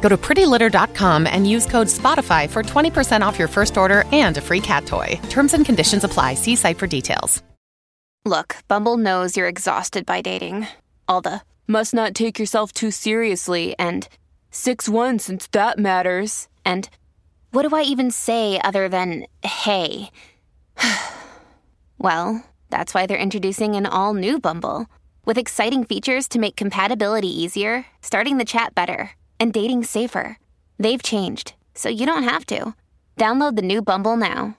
Go to prettylitter.com and use code SPOTIFY for 20% off your first order and a free cat toy. Terms and conditions apply. See site for details. Look, Bumble knows you're exhausted by dating. All the must not take yourself too seriously and 6 1 since that matters. And what do I even say other than hey? well, that's why they're introducing an all new Bumble with exciting features to make compatibility easier, starting the chat better, and dating safer. They've changed, so you don't have to. Download the new Bumble now.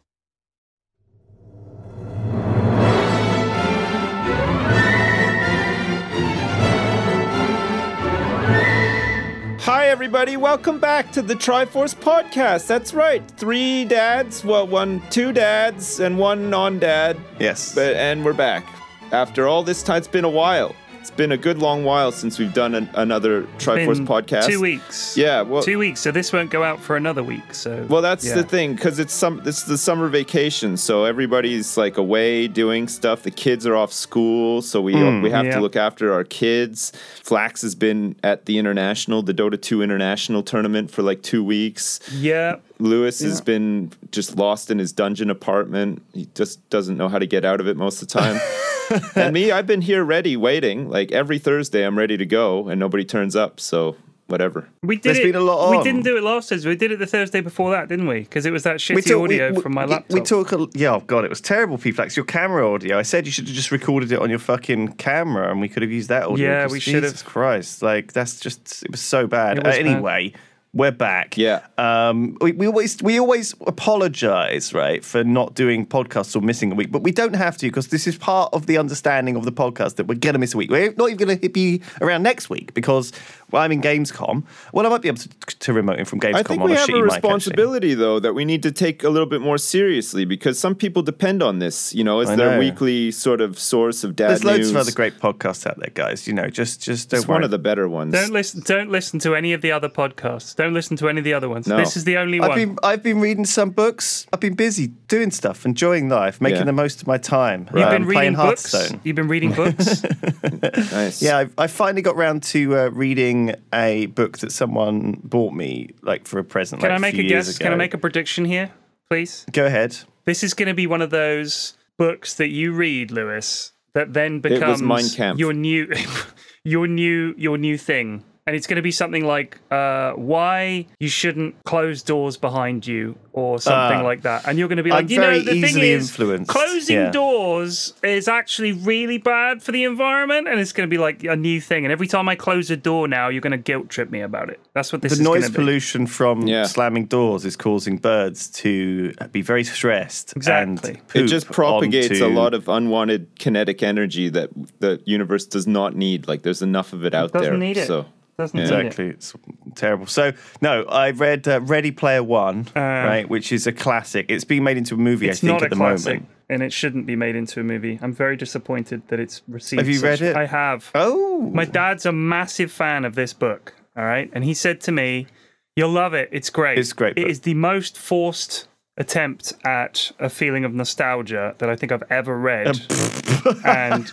Hi, everybody. Welcome back to the Triforce podcast. That's right. Three dads, well, one, two dads, and one non dad. Yes. But, and we're back. After all this time, it's been a while. It's been a good long while since we've done an, another Triforce podcast. Two weeks. Yeah, well- two weeks. So this won't go out for another week. So Well, that's yeah. the thing because it's some it's the summer vacation, so everybody's like away doing stuff. The kids are off school, so we uh, hmm, we have yeah. to look after our kids. Flax has been at the international, the Dota 2 international tournament for like two weeks. Yeah. Lewis has been just lost in his dungeon apartment. He just doesn't know how to get out of it most of the time. and me, I've been here ready, waiting. Like every Thursday, I'm ready to go, and nobody turns up. So whatever. We did There's it. been a lot We on. didn't do it last Thursday. We did it the Thursday before that, didn't we? Because it was that shitty talk- audio we- from my we- laptop. We talk. A, yeah, oh god, it was terrible. P-Flax, your camera audio. I said you should have just recorded it on your fucking camera, and we could have used that audio. Yeah, 'cause we should have. Jesus Christ, like that's just it was so bad. It was Uh, bad. Anyway. We're back. Yeah. Um, we, we always we always apologize, right, for not doing podcasts or missing a week, but we don't have to because this is part of the understanding of the podcast that we're gonna miss a week. We're not even gonna be around next week because well, I'm in Gamescom. Well, I might be able to, to remote in from Gamescom. I think on we a have shitty a mic, responsibility, though, that we need to take a little bit more seriously because some people depend on this, you know, as I their know. weekly sort of source of dad There's loads of other great podcasts out there, guys. You know, just just don't It's worry. one of the better ones. Don't listen. Don't listen to any of the other podcasts. Don't listen to any of the other ones. No. This is the only I've one. been I've been reading some books. I've been busy doing stuff, enjoying life, making Yeah. the most of my time. You've um, been reading playing books. Hearthstone. You've been reading books. nice. Yeah, I, I finally got round to uh, reading a book that someone bought me, like for a present. Can like, I make few a guess? Ago. Can I make a prediction here, please? Go ahead. This is going to be one of those books that you read, Lewis, that then becomes your new, your new, your new thing. And it's going to be something like uh, why you shouldn't close doors behind you, or something Ah. like that. And you're going to be like, I'm you know, very the thing easily is, influenced, closing yeah. doors is actually really bad for the environment, and it's going to be like a new thing. And every time I close a door now, you're going to guilt trip me about it. That's what this The is noise gonna be. pollution from Yeah. slamming doors is causing birds to be very stressed. Exactly. And It just propagates onto- a lot of unwanted kinetic energy that the universe does not need. Like there's enough of it out Doesn't there. need it. So Doesn't need it. Exactly, it's terrible. So no, I read uh, Ready Player One, right, which is a classic. It's being made into a movie, Uh, It's I think, not at a the classic, moment. and it shouldn't be made into a movie. I'm very disappointed that it's received. Have you such- read it? I have. Oh, My dad's a massive fan of this book. All right, and he said to me, "You'll love it. It's great. It's great It book. is the most forced attempt at a feeling of nostalgia that I think I've ever read, and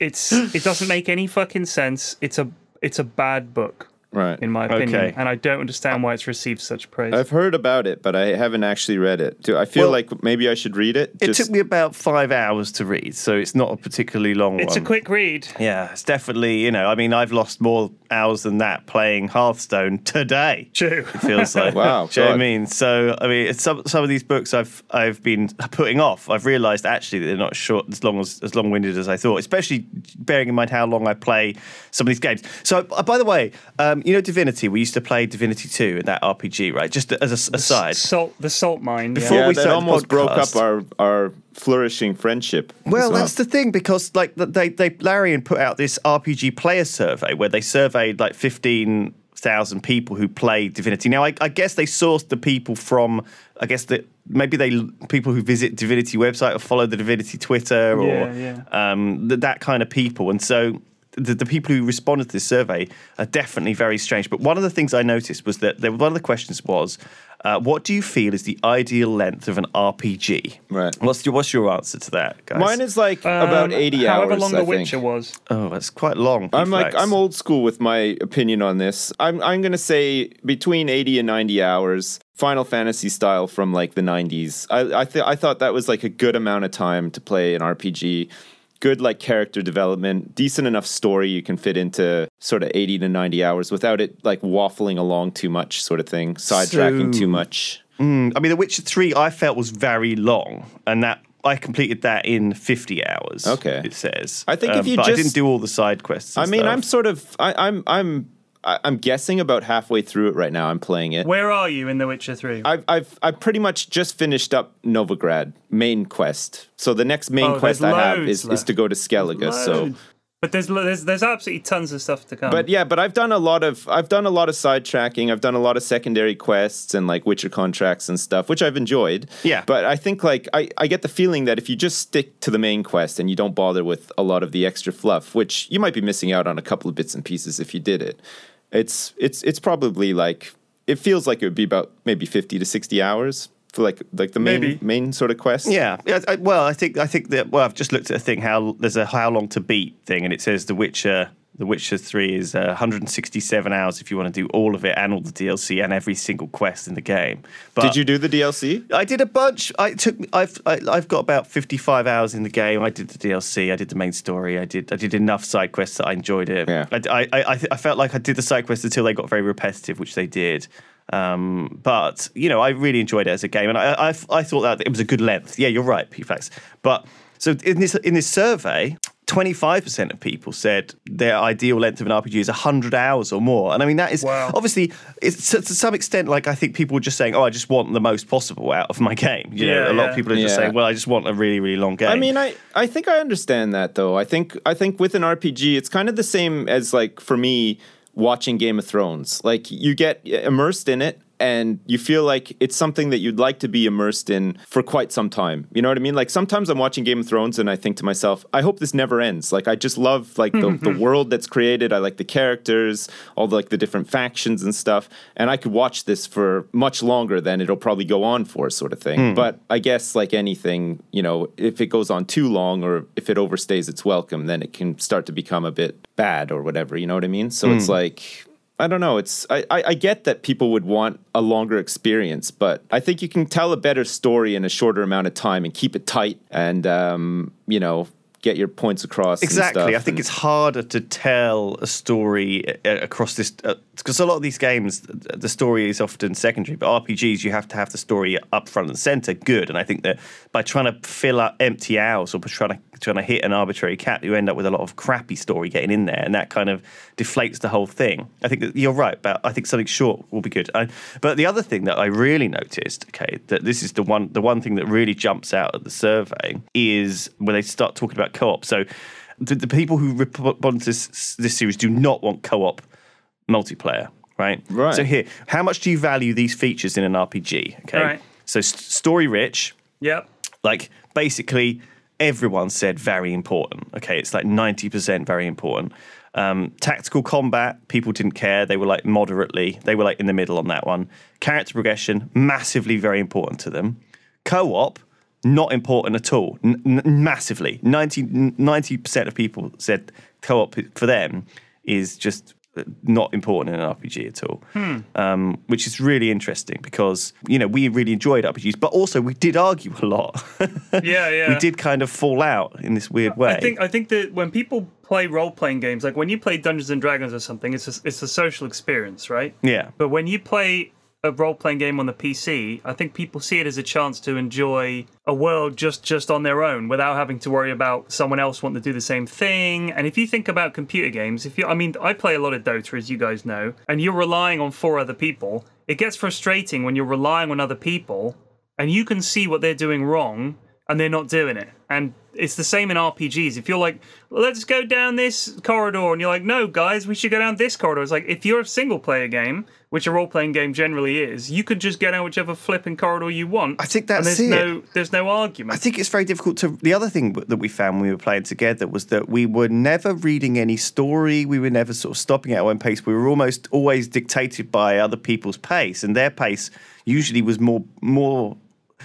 it's it doesn't make any fucking sense. It's a it's a bad book." Right. In my opinion, Okay. and I don't understand why it's received such praise. I've heard about it, but I haven't actually read it. Do I feel Well, like maybe I should read it? it took me about five hours to read, so it's not a particularly long it's one. a quick read. Yeah, it's definitely. You know, I mean, I've lost more hours than that playing Hearthstone today. True. It feels like. Wow, Do you know what I mean? So, I mean, it's some some of these books I've I've been putting off. I've realised actually that they're not short as long as as long winded as I thought. Especially bearing in mind how long I play some of these games. So, uh, by the way, um, you know Divinity. We used to play Divinity Two in that RPG, right? Just as a s- aside. Salt, the salt mine. Before yeah. yeah, we that started the almost broke up our our flourishing friendship. Well, So- that's the thing because like th- they they Larian put out this RPG player survey where they surveyed like fifteen thousand people who play Divinity. Now, I, I guess they sourced the people from, I guess that maybe they people who visit Divinity website or follow the Divinity Twitter or Yeah, yeah. Um, th- that kind of people. And so the, the people who responded to this survey are definitely very strange. But one of the things I noticed was that there, one of the questions was, uh, what do you feel is the ideal length of an RPG? Right. What's your What's your answer to that, guys? Mine is like about Um, 80 however hours. long I The think. Witcher was. oh, that's quite long. I'm like I'm old school with my opinion on this. I'm I'm gonna say between 80 and 90 hours, Final Fantasy style from like the 90s. I I, th- I thought that was like a good amount of time to play an RPG. Good like character development, decent enough story you can fit into sort of 80 to 90 hours without it like waffling along too much, sort of thing, sidetracking So- too much. I mean, The Witcher Three I felt was very long, and that I completed that in 50 hours. Okay. it says. I think if Um, you but I just- didn't do all the side quests. I mean, stuff. I'm sort of I, I'm I'm I- I'm guessing about halfway through it right now. I'm playing it. Where are you in The Witcher 3? I've I've I pretty much just finished up Novigrad main quest. So the next main Oh, quest I have loads is, is to go to Skellige. So, But there's, there's there's absolutely tons of stuff to come. but yeah, but I've done a lot of I've done a lot of side tracking. I've done a lot of secondary quests and like Witcher contracts and stuff, which I've enjoyed. Yeah. But I think like I I get the feeling that if you just stick to the main quest and you don't bother with a lot of the extra fluff, which you might be missing out on a couple of bits and pieces if you did it. It's it's it's probably like it feels like it would be about maybe 50 to 60 hours for like like the main Maybe. main sort of quest. Yeah, yeah. I, well, I think I think that. Well, I've just looked at a thing. How there's a how long to beat thing, and it says The Witcher. The Witcher Three is uh, 167 hours if you want to do all of it and all the DLC and every single quest in the game. But Did you do the DLC? I did a bunch. I took. I've. I, I've got about 55 hours in the game. I did the DLC. I did the main story. I did. I did enough side quests that I enjoyed it. Yeah. I. I. I, I felt like I did the side quests until they got very repetitive, which they did. Um, but you know, I really enjoyed it as a game, and I. I, I thought that it was a good length. Yeah, you're right, P-Flax. But so in this in this survey. 25% of people said their ideal length of an RPG is 100 hours or more. And I mean, that is Wow. obviously, it's to, to some extent, like I think people were just saying, oh, I just want the most possible out of my game. You know, Yeah, a lot of people are just Yeah. saying, well, I just want a really, really long game. I mean, I, I think I understand that though. I think I think with an RPG, it's kind of the same as like for me watching Game of Thrones. Like you get immersed in it and you feel like it's something that you'd like to be immersed in for quite some time. You know what I mean? Like sometimes I'm watching Game of Thrones and I think to myself, I hope this never ends. Like I just love like the, the mm-hmm. world that's created. I like the characters, all the, like the different factions and stuff. And I could watch this for much longer than it'll probably go on for, sort of thing. Hmm. But I guess like anything, you know, if it goes on too long or if it overstays its welcome, then it can start to become a bit bad or whatever. You know what I mean? So it's hmm. like I don't know. It's I, I, I get that people would want a longer experience, but I think you can tell a better story in a shorter amount of time and keep it tight and um, you know get your points across. and Exactly. I think it's harder to tell a story uh, across this because a lot of these games, the story is often secondary. But RPGs, you have to have the story up front and center, good. And I think that by trying to fill up empty hours or by trying to trying to hit an arbitrary cap, you end up with a lot of crappy story getting in there, and that kind of deflates the whole thing. I think that you're right, but I think something short will be good. I, but the other thing that I really noticed, okay, that this is the one the one thing that really jumps out at the survey is when they start talking about co-op. So the, the people who respond to this, this series do not want co-op multiplayer, right? Right. So here, how much do you value these features in an RPG? Okay. Right. So st- story rich, Yep. like basically everyone said very important. Okay, it's like 90% very important. Um, tactical combat, people didn't care. They were like moderately, they were like in the middle on that one. Character progression, massively very important to them. Co op, not important at all, N- massively. 90, 90% of people said co op for them is just not important in an RPG at all, um, which is really interesting because you know we really enjoyed RPGs, but also we did argue a lot. Yeah, yeah. we did kind of fall out in this weird way. I think I think that when people play role playing games, like when you play Dungeons and Dragons or something, it's a, it's a social experience, right? yeah, But when you play a role playing game on the PC, I think people see it as a chance to enjoy a world just just on their own without having to worry about someone else wanting to do the same thing. And if you think about computer games, if you I mean I play a lot of Dota as you guys know, and you're relying on four other people, it gets frustrating when you're relying on other people and you can see what they're doing wrong and they're not doing it. And it's the same in RPGs. If you're like, let's go down this corridor, and you're like, no, guys, we should go down this corridor. It's like, if you're a single player game, which a role playing game generally is, you could just get down whichever flipping corridor you want. I think that's there's it. No, there's no argument. I think it's very difficult to. The other thing that we found when we were playing together was that we were never reading any story. We were never sort of stopping at our own pace. We were almost always dictated by other people's pace, and their pace usually was more more.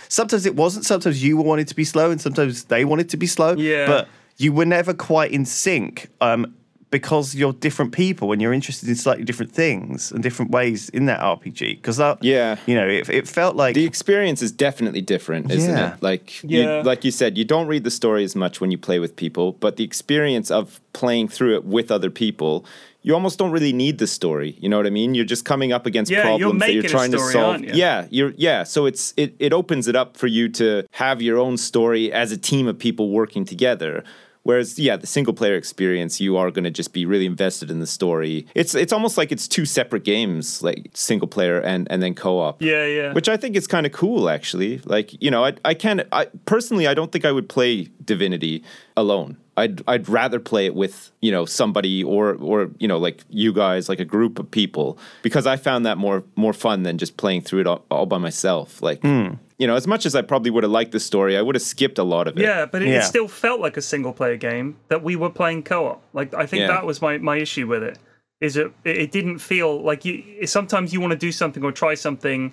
Sometimes it wasn't. Sometimes you wanted to be slow, and sometimes they wanted to be slow. Yeah. But you were never quite in sync. Um, because you're different people and you're interested in slightly different things and different ways in that RPG. Because that, Yeah. you know, it, it felt like The experience is definitely different, isn't Yeah. it? Like, Yeah. you, like you said, you don't read the story as much when you play with people, but the experience of playing through it with other people, you almost don't really need the story. You know what I mean? You're just coming up against Yeah, problems that you're trying to story, solve. aren't you? Yeah, you're yeah. So it's it it opens it up for you to have your own story as a team of people working together. Whereas, yeah, the single player experience, you are going to just be really invested in the story. It's it's almost like it's two separate games, like single player and and then co op yeah, yeah. which I think is kind of cool, actually. Like, you know, I I can't. I personally, I don't think I would play Divinity alone. I'd I'd rather play it with you know somebody or or you know like you guys, like a group of people, because I found that more more fun than just playing through it all, all by myself. Like, hmm. You know, as much as I probably would have liked the story, I would have skipped a lot of it. Yeah, but it, Yeah. it still felt like a single player game that we were playing co-op. Like I think Yeah. that was my, my issue with it. Is it it didn't feel like you sometimes you want to do something or try something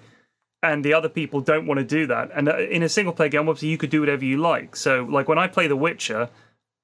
and the other people don't want to do that. And uh, in a single player game obviously you could do whatever you like. So like when I play The Witcher,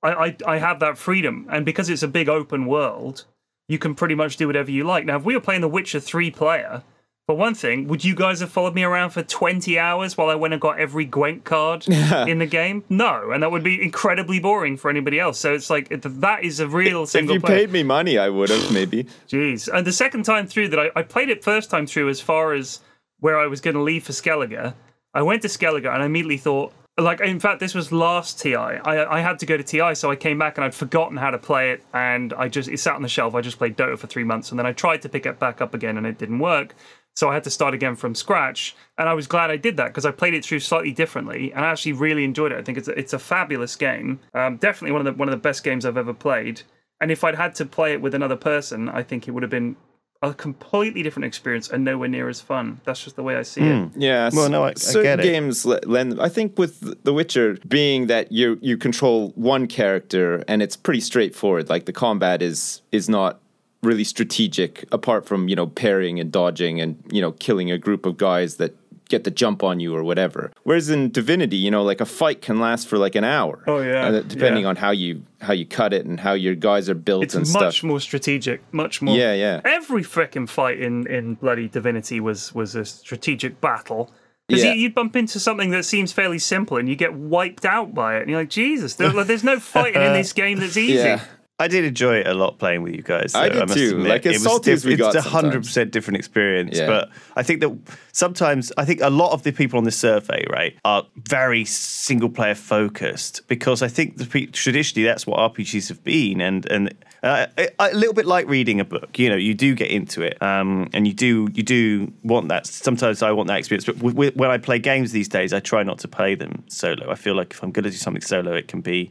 I I, I have that freedom and because it's a big open world, you can pretty much do whatever you like. Now if we were playing The Witcher 3 player, for one thing, would you guys have followed me around for 20 hours while I went and got every Gwent card in the game? No, and that would be incredibly boring for anybody else. So it's like that is a real single. If you player. paid me money, I would have maybe. Jeez. And the second time through that I, I played it first time through as far as where I was going to leave for Skellige. I went to Skellige and I immediately thought, like, in fact, this was last TI. I, I had to go to TI, so I came back and I'd forgotten how to play it. And I just, it sat on the shelf. I just played Dota for three months. And then I tried to pick it back up again and it didn't work. So I had to start again from scratch. And I was glad I did that because I played it through slightly differently and I actually really enjoyed it. I think it's a, it's a fabulous game. Um, definitely one of the one of the best games I've ever played. And if I'd had to play it with another person, I think it would have been a completely different experience and nowhere near as fun. That's just the way I see it. Yeah. Well, s- no, I- I certain get it. games le- lend. I think with The Witcher being that you you control one character and it's pretty straightforward. Like the combat is is not really strategic apart from you know parrying and dodging and you know killing a group of guys that get the jump on you or whatever. Whereas in Divinity, you know, like a fight can last for like an hour. Oh, yeah. uh, depending Yeah. on how you how you cut it and how your guys are built It's and much stuff. more strategic, much more. Yeah, yeah. Every frickin' fight in, in bloody Divinity was was a strategic battle. Because Yeah. you, you bump into something that seems fairly simple and you get wiped out by it. And you're like, Jesus, there, like, there's no fighting in this game that's easy. Yeah. I did enjoy it a lot playing with you guys. I though, did must too. admit. Like, as It was salty as we got It's a hundred percent different experience. Yeah. But I think that sometimes I think a lot of the people on this survey, right, are very single player focused because I think the pe- traditionally that's what RPGs have been, and and uh, a, a little bit like reading a book. You know, you do get into it, um, and you do you do want that. Sometimes I want that experience, but w- w- when I play games these days, I try not to play them solo. I feel like if I'm going to do something solo, it can be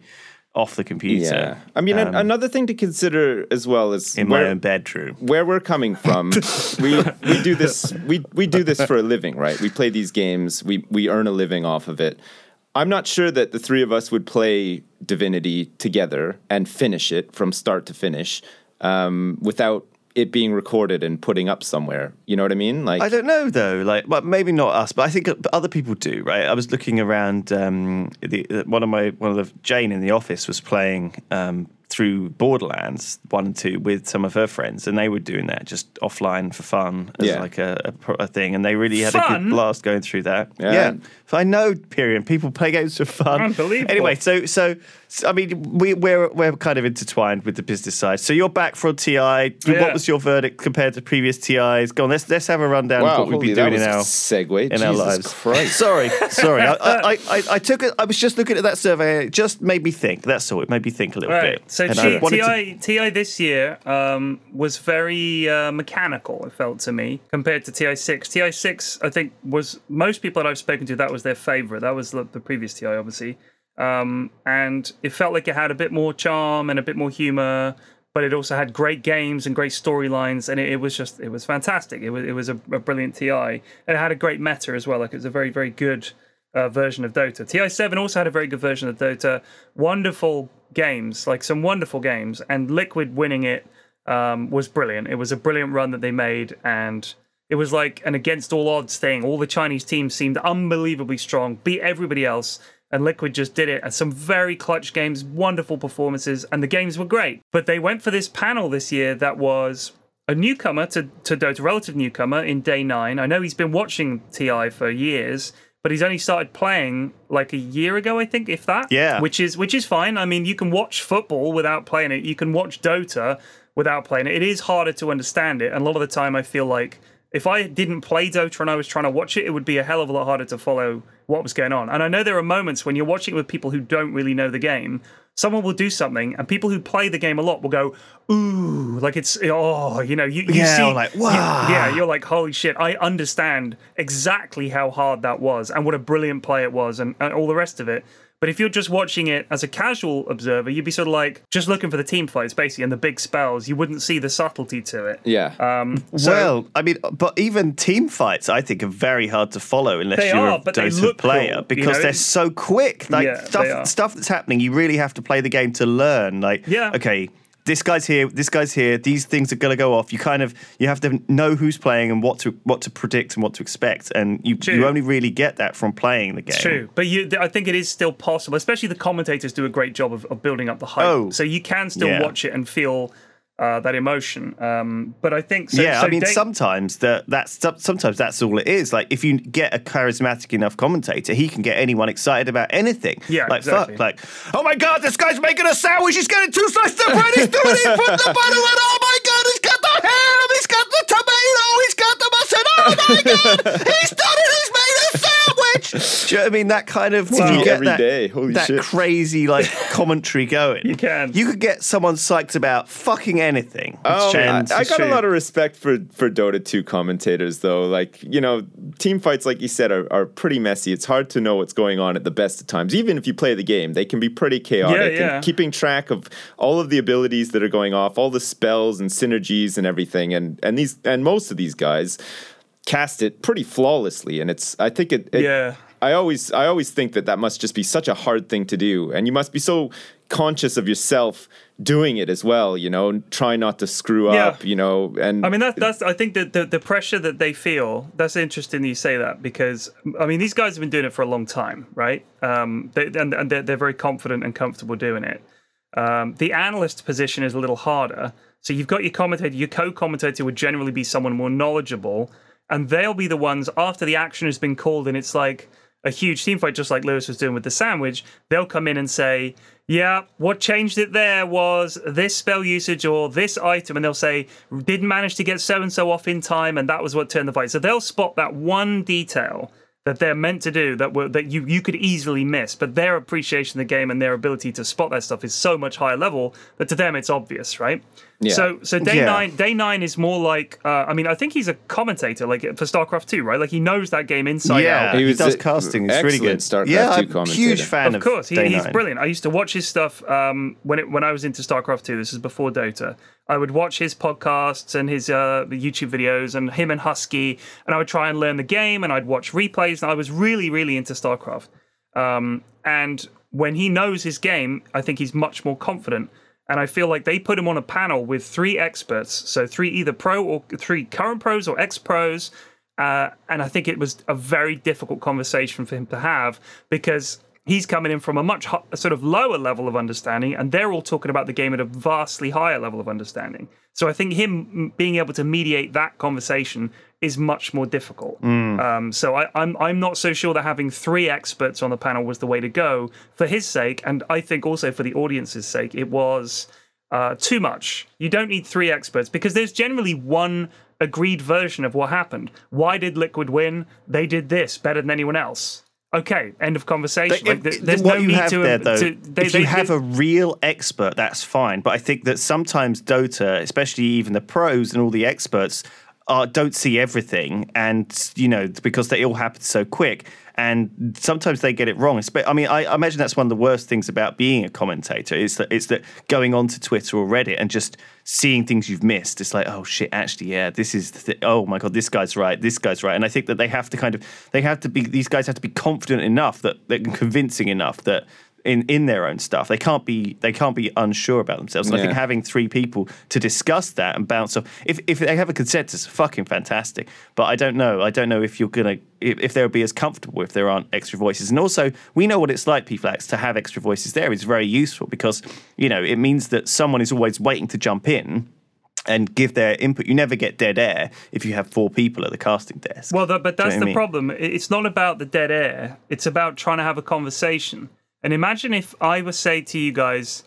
off the computer. Yeah. I mean, an- Um, another thing to consider as well is in my where- own bedroom. where we're coming from, we we do this we we do this for a living, right? We play these games, we we earn a living off of it. I'm not sure that the three of us would play Divinity together and finish it from start to finish um, without it being recorded and putting up somewhere. You know what I mean? Like I don't know though. Like, well, maybe not us, but I think other people do, right? I was looking around. Um, the, one of my one of the Jane in the office was playing um, through Borderlands one and two with some of her friends, and they were doing that just offline for fun as Yeah. like a, a, a thing, and they really had a good blast going through that. Yeah. Yeah, So I know, Pyrion, people play games for fun. Unbelievable. Anyway, so so, so I mean, we, we're we're kind of intertwined with the business side. So you're back from TI. Yeah. What was your verdict compared to previous TIs? Go on, let's let's have a rundown wow, of what we've holy, been doing in our segue. in Jesus our lives. Christ. Sorry, sorry. I, I, I, I took it. I was just looking at that survey. It just made me think. That's all. It made me think a little Right. bit. So T- TI TI this year um, was very uh, mechanical. It felt to me compared to TI six. TI six, I think, was most people that I've spoken to that was their favorite. That was the, the previous TI, obviously, um, and it felt like it had a bit more charm and a bit more humor. But it also had great games and great storylines, and it, it was just it was fantastic. It was it was a, a brilliant TI, and it had a great meta as well. Like it was a very very good uh, version of Dota. TI7 also had a very good version of Dota. Wonderful games, like some wonderful games, and Liquid winning it um, was brilliant. It was a brilliant run that they made, and it was like an against all odds thing. All the Chinese teams seemed unbelievably strong, beat everybody else. And Liquid just did it. And some very clutch games, wonderful performances, and the games were great. But they went for this panel this year that was a newcomer to, to Dota, relative newcomer in day nine. I know he's been watching TI for years, but he's only started playing like a year ago, I think, if that. Yeah. Which is which is fine. I mean, you can watch football without playing it. You can watch Dota without playing it. It is harder to understand it, and a lot of the time, I feel like if I didn't play Dota and I was trying to watch it, it would be a hell of a lot harder to follow what was going on. And I know there are moments when you're watching it with people who don't really know the game. Someone will do something, and people who play the game a lot will go, "Ooh!" Like it's oh, you know, you, you Yeah, see, like, you- wow. yeah, you're like, "Holy shit!" I understand exactly how hard that was, and what a brilliant play it was, and, and all the rest of it. But if you're just watching it as a casual observer, you'd be sort of like just looking for the team fights, basically, and the big spells. You wouldn't see the subtlety to it. Yeah. Um, so- well, I mean, but even team fights, I think, are very hard to follow unless They you're are, a but Dota player cool, you because know? they're so quick. Like Yeah, stuff, stuff that's happening, you really have to play the game to learn. Like, Yeah. okay. This guy's here. This guy's here. These things are going to go off. You kind of you have to know who's playing and what to what to predict and what to expect, and you True. you only really get that from playing the game. True, but you, I think it is still possible. Especially the commentators do a great job of, of building up the hype, Oh, so you can still yeah. watch it and feel uh, that emotion. Um, but I think, so, yeah, so I mean, Dave- sometimes that that's sometimes that's all it is. Like, if you get a charismatic enough commentator, he can get anyone excited about anything. Yeah, like exactly. fuck, like, oh my god, this guy's making a sandwich. He's getting two slices of bread. He's doing it from the bottom, and oh my god, he's got the ham. He's got the tomato. He's got the mustard. Oh my god, he's done it. He's made a sandwich. Do you know what I mean? That kind of if me you get every that, day. Holy that shit. crazy like commentary going. You can. You could get someone psyched about fucking anything. Oh, I, And- I got a lot of respect for for Dota 2 commentators, though. Like, you know, team fights, like you said, are, are pretty messy. It's hard to know what's going on at the best of times. Even if you play the game, they can be pretty chaotic. Yeah, yeah. And keeping track of all of the abilities that are going off, all the spells and synergies and everything, and and these and most of these guys cast it pretty flawlessly. And it's, I think it, it Yeah. I always I always think that that must just be such a hard thing to do, and you must be so conscious of yourself doing it as well. You know, try not to screw Yeah. up. You know, and I mean, that's that's. I think that the, the pressure that they feel. That's interesting that you say that because I mean, these guys have been doing it for a long time, right? Um, they, and and they're, they're very confident and comfortable doing it. Um, the analyst position is a little harder. So you've got your commentator, your co-commentator would generally be someone more knowledgeable, and they'll be the ones after the action has been called and it's like a huge team fight, just like Lewis was doing with the sandwich. They'll come in and say, "Yeah, what changed it there was this spell usage or this item," and they'll say, "Didn't manage to get so and so off in time, and that was what turned the fight." So they'll spot that one detail that they're meant to do that were, that you you could easily miss, but their appreciation of the game and their ability to spot that stuff is so much higher level that to them it's obvious, right? Yeah. So so day Yeah. nine day nine is more like uh, I mean I think he's a commentator like for StarCraft two, right? Like he knows that game inside yeah, out. he, He does casting. It's really good. excellent StarCraft yeah, 2 I'm a commentator. huge fan of. Of course, he, Day he's Nine. brilliant. I used to watch his stuff um, when it when I was into StarCraft two. This is before Dota. I would watch his podcasts and his uh, YouTube videos and him and Husky, and I would try and learn the game. And I'd watch replays. And I was really, really into StarCraft. Um, and when he knows his game, I think he's much more confident. And I feel like they put him on a panel with three experts, so three either pro or three current pros or ex pros. Uh, and I think it was a very difficult conversation for him to have because he's coming in from a much ho- a sort of lower level of understanding, and they're all talking about the game at a vastly higher level of understanding. So I think him mm, being able to mediate that conversation is much more difficult. Um, so I, I'm I'm not so sure that having three experts on the panel was the way to go for his sake, and I think also for the audience's sake, it was uh, too much. You don't need three experts because there's generally one agreed version of what happened. Why did Liquid win? They did this better than anyone else. Okay, end of conversation. Like, if- there's what no you need have to. Um, there, though, to they, if they, you have they- a real expert, that's fine. But I think that sometimes Dota, especially even the pros and all the experts, are, don't see everything, and you know because they all happen so quick, and sometimes they get it wrong. I mean, I, I imagine that's one of the worst things about being a commentator is that it's that going onto Twitter or Reddit and just seeing things you've missed. It's like, oh shit, actually, yeah, this is. The th- oh my god, this guy's right. This guy's right. And I think that they have to kind of, they have to be. These guys have to be confident enough that they're convincing enough that. In, in their own stuff, they can't be they can't be unsure about themselves. And I think having three people to discuss that and bounce off, if if they have a consensus, fucking fantastic. But I don't know. I don't know if you're gonna if, if they'll be as comfortable if there aren't extra voices. And also, we know what it's like, PFLAX, to have extra voices there is very useful because you know it means that someone is always waiting to jump in and give their input. You never get dead air if you have four people at the casting desk. Well, the, but Do you that's know what I the mean? problem. It's not about the dead air. It's about trying to have a conversation. And imagine if I was say to you guys,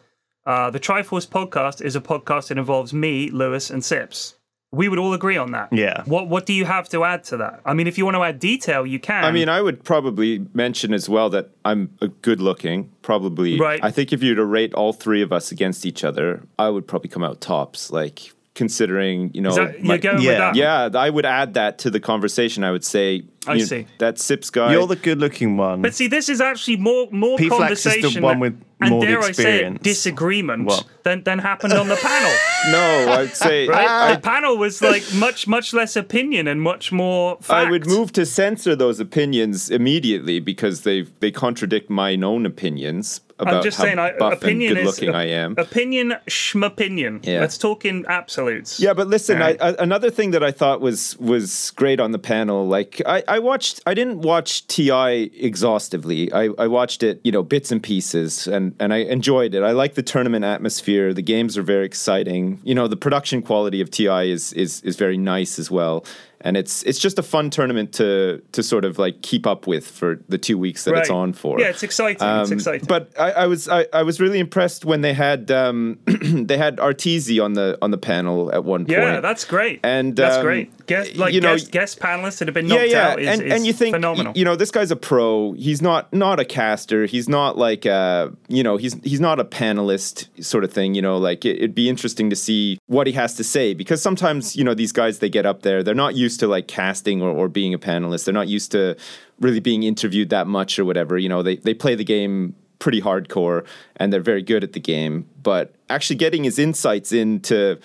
uh, the Triforce podcast is a podcast that involves me, Lewis, and Sips. We would all agree on that. Yeah. What What do you have to add to that? I mean, if you want to add detail, you can. I mean, I would probably mention as well that I'm a good looking. Probably, Right. I think if you were to rate all three of us against each other, I would probably come out tops. Like considering, you know, that, my- yeah. yeah, I would add that to the conversation. I would say, I you- see. that Sips guy. You're the good-looking one. But see, this is actually more more P-Flax is the conversation one with and more dare I say it, disagreement What? than than happened on the panel. no, I'd say Right? I, the panel was like much much less opinion and much more. Fact. I would move to censor those opinions immediately because they they contradict my own opinions about I'm just how saying, I, buff opinion and good is looking I am. Opinion, schmopinion. Yeah. Let's talk in absolutes. Yeah, but listen, All right. I, I, another thing that I thought was was great on the panel, like I, I watched, I didn't watch Ti exhaustively. I, I watched it, you know, bits and pieces, and and I enjoyed it. I like the tournament atmosphere. The games are very exciting. You know, the production quality of Ti is is is very nice as well. And it's it's just a fun tournament to to sort of like keep up with for the two weeks that it's on for. Yeah, it's exciting. it's Um, exciting. But I, I was I, I was really impressed when they had um, they had Arteezy on the on the panel at one point. yeah, that's great. And, that's um, great. Guest, like you know, guest, guest panelists that have been knocked yeah, out is, and is and you think phenomenal. you know this guy's a pro. He's not not a caster. He's not like a you know he's he's not a panelist sort of thing. You know, like it, it'd be interesting to see what he has to say because sometimes you know these guys they get up there they're not used to like casting or, or being a panelist. They're not used to really being interviewed that much or whatever. You know, they they play the game pretty hardcore and they're very good at the game. But actually getting his insights into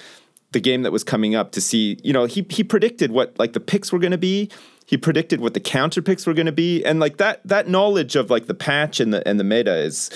the game that was coming up to see, you know, he he predicted what like the picks were going to be. He predicted what the counter picks were going to be, and like that that knowledge of like the patch and the and the meta is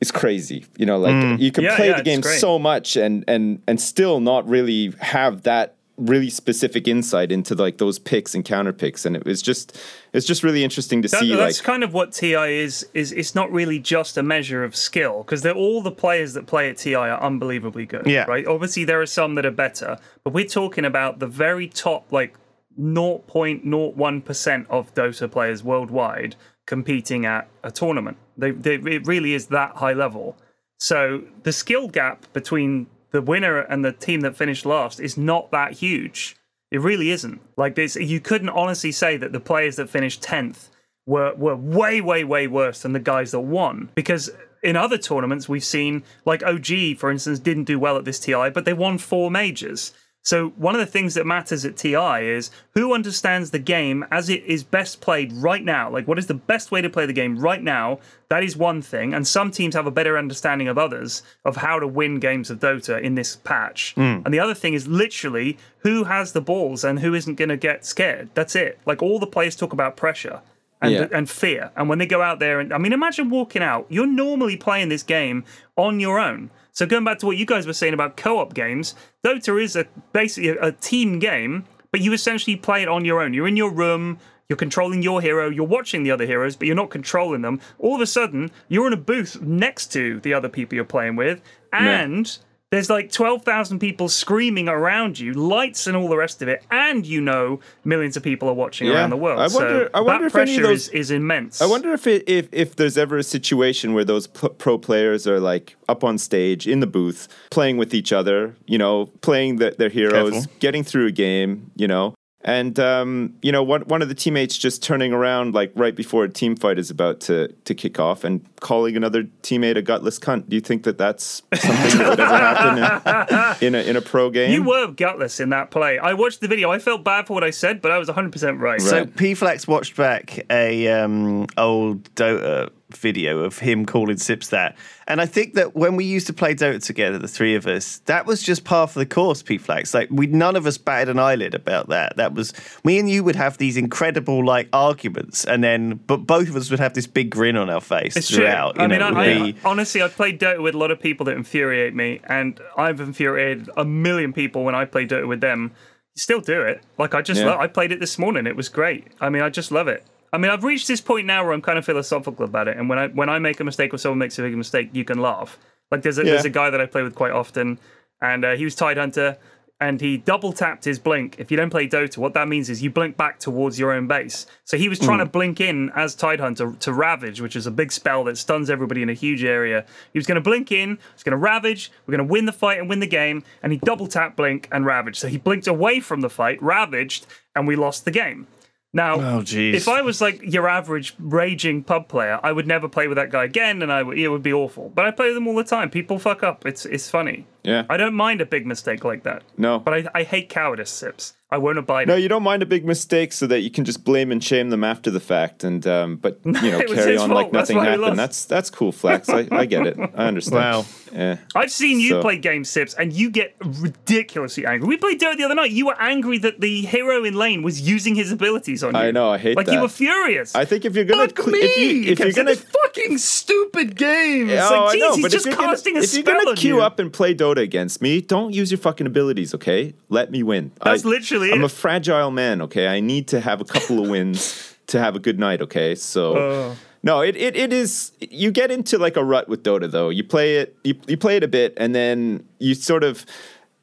is crazy. You know, like mm. you can Yeah, play yeah, the game so much and and and still not really have that really specific insight into like those picks and counter picks and it was just it's just really interesting to That- see that's like kind of what TI is. Is it's not really just a measure of skill because they're all the players that play at TI are unbelievably good. Yeah. Right. Obviously, there are some that are better, but we're talking about the very top, like 0.01 percent of Dota players worldwide competing at a tournament. They, they, it really is that high level. So the skill gap between the winner and the team that finished last is not that huge. It really isn't. Like this, you couldn't honestly say that the players that finished tenth were were way, way, way worse than the guys that won. Because in other tournaments we've seen, like OG, for instance, didn't do well at this TI, but they won four majors. So one of the things that matters at TI is who understands the game as it is best played right now. Like what is the best way to play the game right now? That is one thing, and some teams have a better understanding of others of how to win games of Dota in this patch. Hmm. And the other thing is literally who has the balls and who isn't going to get scared. That's it. Like all the players talk about pressure and Yeah. and fear. And when they go out there, and I mean, imagine walking out. You're normally playing this game on your own. So going back to what you guys were saying about co-op games, Dota is a basically a, a team game, but you essentially play it on your own. You're in your room. You're controlling your hero. You're watching the other heroes, but you're not controlling them. All of a sudden, you're in a booth next to the other people you're playing with, and there's like 12,000 people screaming around you, lights and all the rest of it, and you know millions of people are watching Yeah. around the world. I wonder- so I wonder that if any of those- is, is immense. I wonder if it if if there's ever a situation where those p- pro players are like up on stage in the booth playing with each other, you know, playing the, their heroes, Careful. getting through a game, you know, And um, you know, one one of the teammates just turning around like right before a team fight is about to to kick off and calling another teammate a gutless cunt. Do you think that that's something that would ever happen in, in a in a pro game? You were gutless in that play. I watched the video. I felt bad for what I said, but I was 100% right. So Right. P-Flax watched back a um, old Dota video of him calling Sips that. And I think that when we used to play Dota together, the three of us, that was just part of the course, P-Flax. Like we none of us batted an eyelid about that. That was me and you would have these incredible like arguments and then but both of us would have this big grin on our face It's true. throughout. I you mean, know, I, I, be- honestly, I've played Dota with a lot of people that infuriate me, and I've infuriated a million people when I play Dota with them. Still do it. Like I just, Yeah. lo- I played it this morning. It was great. I mean, I just love it. I mean, I've reached this point now where I'm kind of philosophical about it, and when I when I make a mistake or someone makes a big mistake, you can laugh. Like there's a, there's a guy that I play with quite often, and uh, he was Tide Hunter, and he double tapped his blink. If you don't play Dota, what that means is you blink back towards your own base. So he was trying to blink in as Tide Hunter to Ravage, which is a big spell that stuns everybody in a huge area. He was going to blink in, he's going to Ravage, we're going to win the fight and win the game, and he double tapped blink and Ravage. So he blinked away from the fight, ravaged, and we lost the game. Now, Oh, if I was like your average raging pub player, I would never play with that guy again, and I would, it would be awful. But I play with them all the time. People fuck up. It's it's funny. Yeah. I don't mind a big mistake like that. No. But I, I hate cowardice sips. I won't abide. No, it. you don't mind a big mistake so that you can just blame and shame them after the fact, and um, but you know carry on fault. like nothing why we happened. That's that's cool, Flex. I, I get it. I understand. Wow. Yeah. I've seen you So- play game sips, and you get ridiculously angry. We played Dota the other night. You were angry that the hero in lane was using his abilities on you. I know, I hate that. like you were furious. I think if you're gonna Fuck cle- me! if you, if you're saying, gonna fucking stupid game. It's oh, like, I geez, know, he's but just if you're casting gonna, a if you're gonna on queue you. up and play Dota against me, don't use your fucking abilities, okay? Let me win. That's I- literally I'm it. a fragile man, okay? I need to have a couple of wins to have a good night, okay? So. Oh. No, it, it, it is. You get into like a rut with Dota, though. You play it, you, you play it a bit, and then you sort of,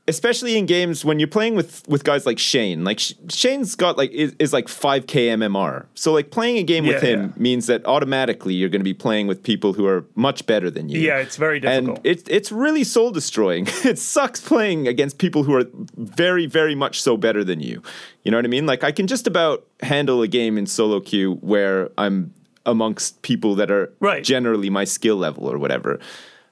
especially in games when you're playing with with guys like Shane. Like Sh- Shane's got like is, is like 5k MMR. So like playing a game with him yeah. means that automatically you're going to be playing with people who are much better than you. Yeah, it's very difficult. And it's it's really soul destroying. it sucks playing against people who are very very much so better than you. You know what I mean? Like I can just about handle a game in solo queue where I'm amongst people that are Right. generally my skill level or whatever.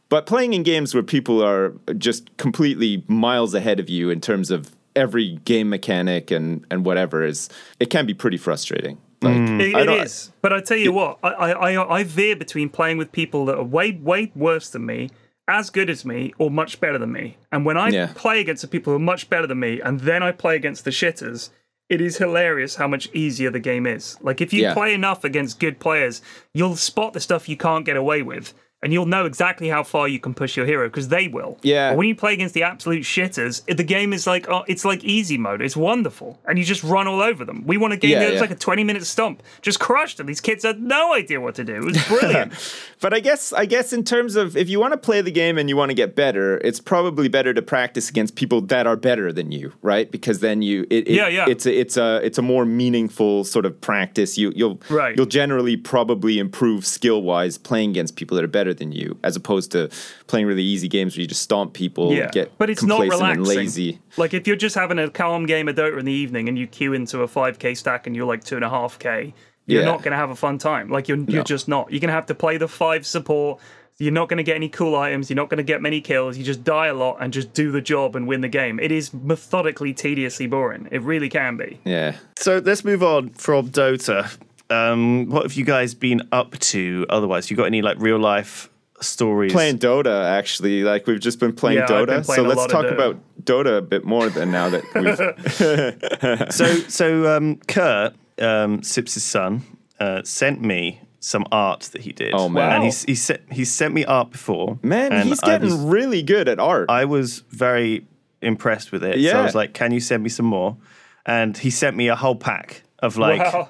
But playing in games where people are just completely miles ahead of you in terms of every game mechanic and and whatever is it can be pretty frustrating. Like mm. It, I it don't- But I tell you what, I, I, I, I veer between playing with people that are way, way worse than me, as good as me, or much better than me. And when I Yeah. play against the people who are much better than me, and then I play against the shitters, it is hilarious how much easier the game is. Like, if you Yeah. play enough against good players, you'll spot the stuff you can't get away with. And you'll know exactly how far you can push your hero because they will. Yeah. But when you play against the absolute shitters, the game is like oh, it's like easy mode. It's wonderful, and you just run all over them. We won a game Yeah, that was yeah. like a 20 minute stomp. Just crushed them. These kids had no idea what to do. It was brilliant. But I guess I guess in terms of if you want to play the game and you want to get better, it's probably better to practice against people that are better than you, right? Because then you it, it- Yeah, yeah. it's a it's a it's a more meaningful sort of practice. You you'll Right. you'll generally probably improve skill wise playing against people that are better than you, as opposed to playing really easy games where you just stomp people, yeah. get But it's not complacent relaxing. and lazy. Like if you're just having a calm game of Dota in the evening and you queue into a 5k stack and you're like two and a half k, you're Yeah. not going to have a fun time. Like you're you're No. just not. You're going to have to play the five support. You're not going to get any cool items. You're not going to get many kills. You just die a lot and just do the job and win the game. It is methodically tediously boring. It really can be. Yeah. So let's move on from Dota. Um, what have you guys been up to? Otherwise, you got any like real life stories? Playing Dota, actually, like we've just been playing Yeah, Dota. been so playing a let's talk Dota. about Dota a bit more than now that we've So, so um, Kurt, um, Sips' son, uh, sent me some art that he did. Oh, man. And Wow. he's, he sent he sent me art before. Man, and he's getting was- really good at art. I was very impressed with it. So I was like, "Can you send me some more?" And he sent me a whole pack of like wow.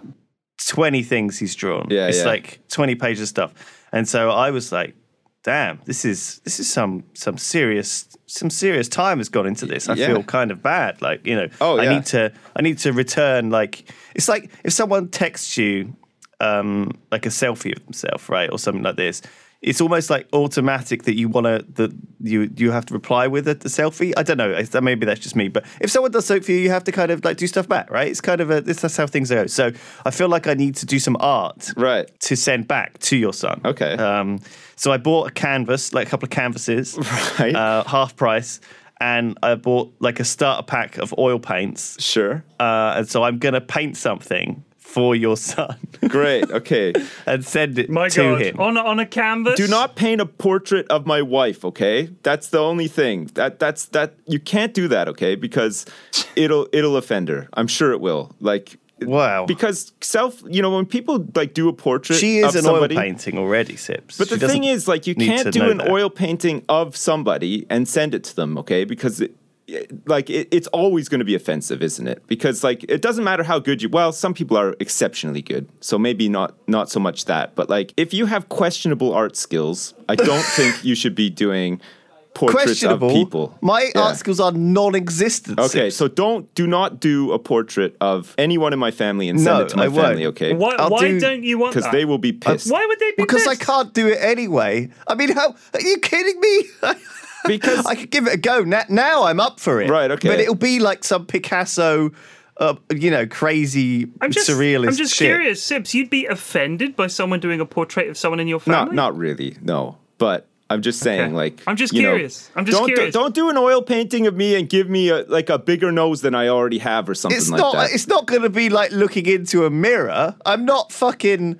20 things he's drawn. Yeah, it's yeah. like 20 pages of stuff. And so I was like, damn, this is this is some some serious some serious time has gone into this. I Yeah. feel kind of bad. Like, you know, Oh, I need to I need to return like it's like if someone texts you um like a selfie of themselves, right? Or something like this. It's almost like automatic that you want to that you you have to reply with a, a selfie. I don't know. Maybe that's just me, but if someone does something for you, you have to kind of like do stuff back, right? It's kind of a this, that's how things go. So I feel like I need to do some art, Right. to send back to your son. Okay. Um, so I bought a canvas, like a couple of canvases, Right. uh, half price, and I bought like a starter pack of oil paints. Sure. Uh, and so I'm gonna paint something for your son Great. Okay. and send it My to God, him. on a, on a canvas. Do not paint a portrait of my wife, okay? That's the only thing. That that's that you can't do that, okay? Because it'll it'll offend her. I'm sure it will. Like Wow. Because self, you know, when people like do a portrait She is of an somebody, oil painting already, Sips. But She the thing is, like, you can't do an that. oil painting of somebody and send it to them, okay? Because it, like it, it's always going to be offensive, isn't it? Because like it doesn't matter how good you. Well, some people are exceptionally good, so maybe not not so much that. But like if you have questionable art skills, I don't think you should be doing portraits of questionable. people. My Yeah. art skills are non-existent. Okay, so don't do not do a portrait of anyone in my family and send No, it to my I won't. family, okay? Why, why do- don't you want Because they will be pissed. Why would they be because I can't do it anyway. I mean, how are you kidding me? Because I could give it a go. Now, now I'm up for it. Right, okay. But it'll be like some Picasso, uh, you know, crazy I'm just, surrealist I'm just shit. curious, Sips. You'd be offended by someone doing a portrait of someone in your family? not really, no. But I'm just saying, Okay. like I'm just you know, curious. I'm just don't curious. Do, not do an oil painting of me and give me a, like a bigger nose than I already have or something It's like not. that. It's not going to be like looking into a mirror. I'm not fucking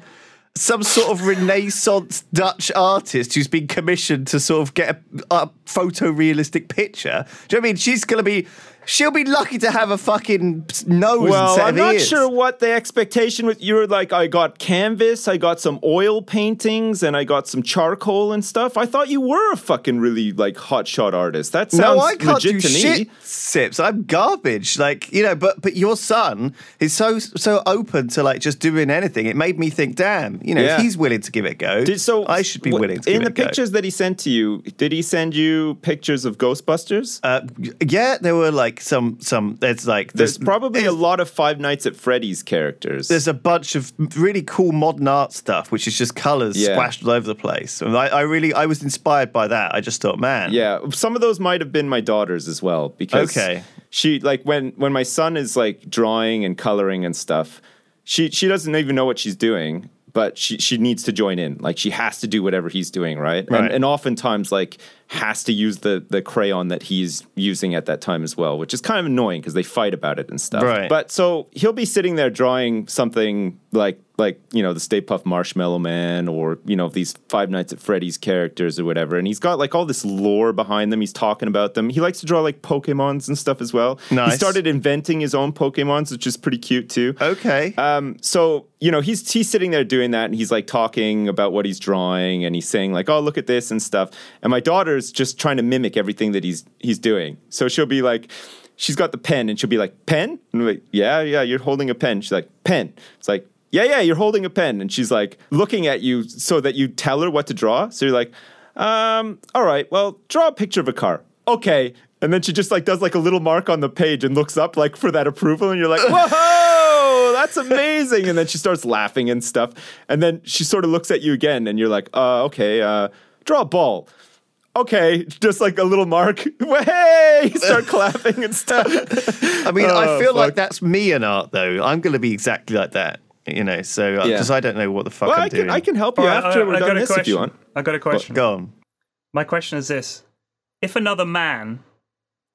some sort of Renaissance Dutch artist who's been commissioned to sort of get a, a photorealistic picture. Do you know what I mean? She's going to be. She'll be lucky to have a fucking nose well, I'm not ears. sure what the expectation was. You were like, I got canvas, I got some oil paintings, and I got some charcoal and stuff. I thought you were a fucking really like hotshot artist. That sounds No, I can't legit do to shit. me. Sips, I'm garbage. Like you know, but but your son is so so open to like just doing anything. It made me think, damn, you know, Yeah. if he's willing to give it a go, Did, so I should be willing to in give the it a go. pictures that he sent to you. Did he send you pictures of Ghostbusters? Uh, yeah, there were like some some. There's like There's probably a lot of Five Nights at Freddy's characters. there's a bunch of really cool modern art stuff, which is just colors Yeah. splashed all over the place. And I, I really I was inspired by that. I just thought, man, Yeah, some of those might have been my daughters as well because Okay. she like when when my son is like drawing and coloring and stuff, she she doesn't even know what she's doing, but she she needs to join in. Like she has to do whatever he's doing, right? Right. And, and oftentimes like has to use the the crayon that he's using at that time as well, which is kind of annoying because they fight about it and stuff. Right. But so he'll be sitting there drawing something like like you know the Stay Puft Marshmallow Man or you know these Five Nights at Freddy's characters or whatever, and he's got like all this lore behind them. He's talking about them. He likes to draw like Pokemons and stuff as well. Nice. He started inventing his own Pokemons, which is pretty cute too. okay. Um, so you know he's he's sitting there doing that, and he's like talking about what he's drawing, and he's saying like, "Oh, look at this" and stuff. And my daughter's just trying to mimic everything that he's he's doing. So she'll be like, she's got the pen, and she'll be like, "Pen?" And I'm like, "Yeah, yeah, you're holding a pen." She's like, "Pen." It's like. Yeah, yeah, you're holding a pen, and she's like looking at you so that you tell her what to draw. So you're like, um, all right, well, draw a picture of a car. Okay. And then she just like does like a little mark on the page and looks up like for that approval, and you're like, whoa, that's amazing. And then she starts laughing and stuff. And then she sort of looks at you again, and you're like, uh, okay, uh, draw a ball. Okay, just like a little mark. Hey, start clapping and stuff. I mean, I Oh, feel like that's me in art, though. I'm going to be exactly like that, you know. So uh, Yeah. because I don't know what the fuck Well, I'm I doing. can, I can help you All right, after I- we're I done a this if you want. I got a question. Go on. My question is this: If another man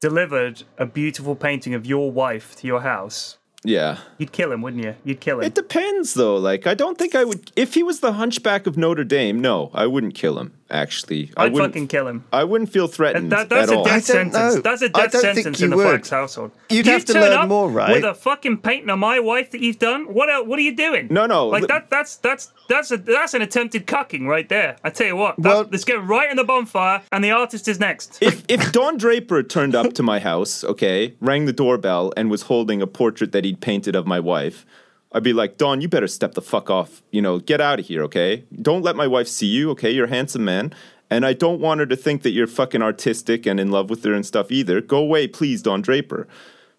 delivered a beautiful painting of your wife to your house, Yeah. you'd kill him, wouldn't you? You'd kill him. It depends, though. Like, I don't think I would. If he was the Hunchback of Notre Dame, no, I wouldn't kill him. Actually, I I'd wouldn't. fucking kill him. I wouldn't feel threatened That, that's at a all. death I don't sentence. know. That's a death don't think sentence in the would. Flax household. You'd you have to turn learn up more, right? With a fucking painting of my wife that you've done. What? el What are you doing? No, no, Like li- that. That's that's that's a that's an attempted cucking right there. I tell you what. That, Well- let's get right in the bonfire, and the artist is next. if if Don Draper turned up to my house, okay, rang the doorbell and was holding a portrait that he'd painted of my wife, I'd be like, Don, you better step the fuck off. You know, get out of here, okay? Don't let my wife see you, okay? You're a handsome man. And I don't want her to think that you're fucking artistic and in love with her and stuff either. Go away, please, Don Draper.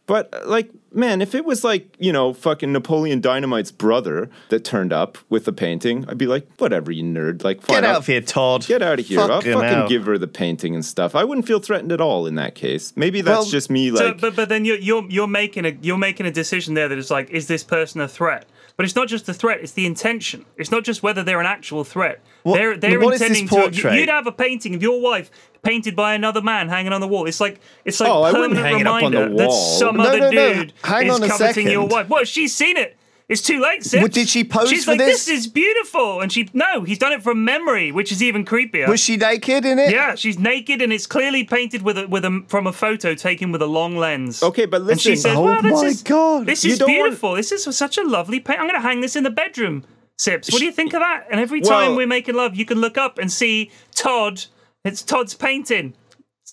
But uh, like, man, if it was like you know fucking Napoleon Dynamite's brother that turned up with the painting, I'd be like, whatever, you nerd. Like, fine, Get I'll- out of here, Todd. Get out of here! I'll Fucking fucking hell. give her the painting and stuff. I wouldn't feel threatened at all in that case. Maybe that's Well, just me. So, Like, but but then you're you're you're making a you're making a decision there that is like, is this person a threat? But it's not just the threat; it's the intention. It's not just whether they're an actual threat. What- they're they're what is this intending to. You'd have a painting of your wife painted by another man hanging on the wall. It's like it's like Oh, permanent hang it up on the reminder that some No, other no, no. dude Hang is coveting your wife. Well, she's seen it. It's too late, Sid. Well, did she pose She's for like, this? this is beautiful, and she no, he's done it from memory, which is even creepier. Was she naked in it? Yeah, she's naked and it's clearly painted with a with a from a photo taken with a long lens. Okay, but and she listen- says, Oh "Well, this my is God. this is don't want- beautiful. This is such a lovely paint. I'm going to hang this in the bedroom." Sips, what do you think of that? And every Well- time we're making love, you can look up and see Todd. It's Todd's painting,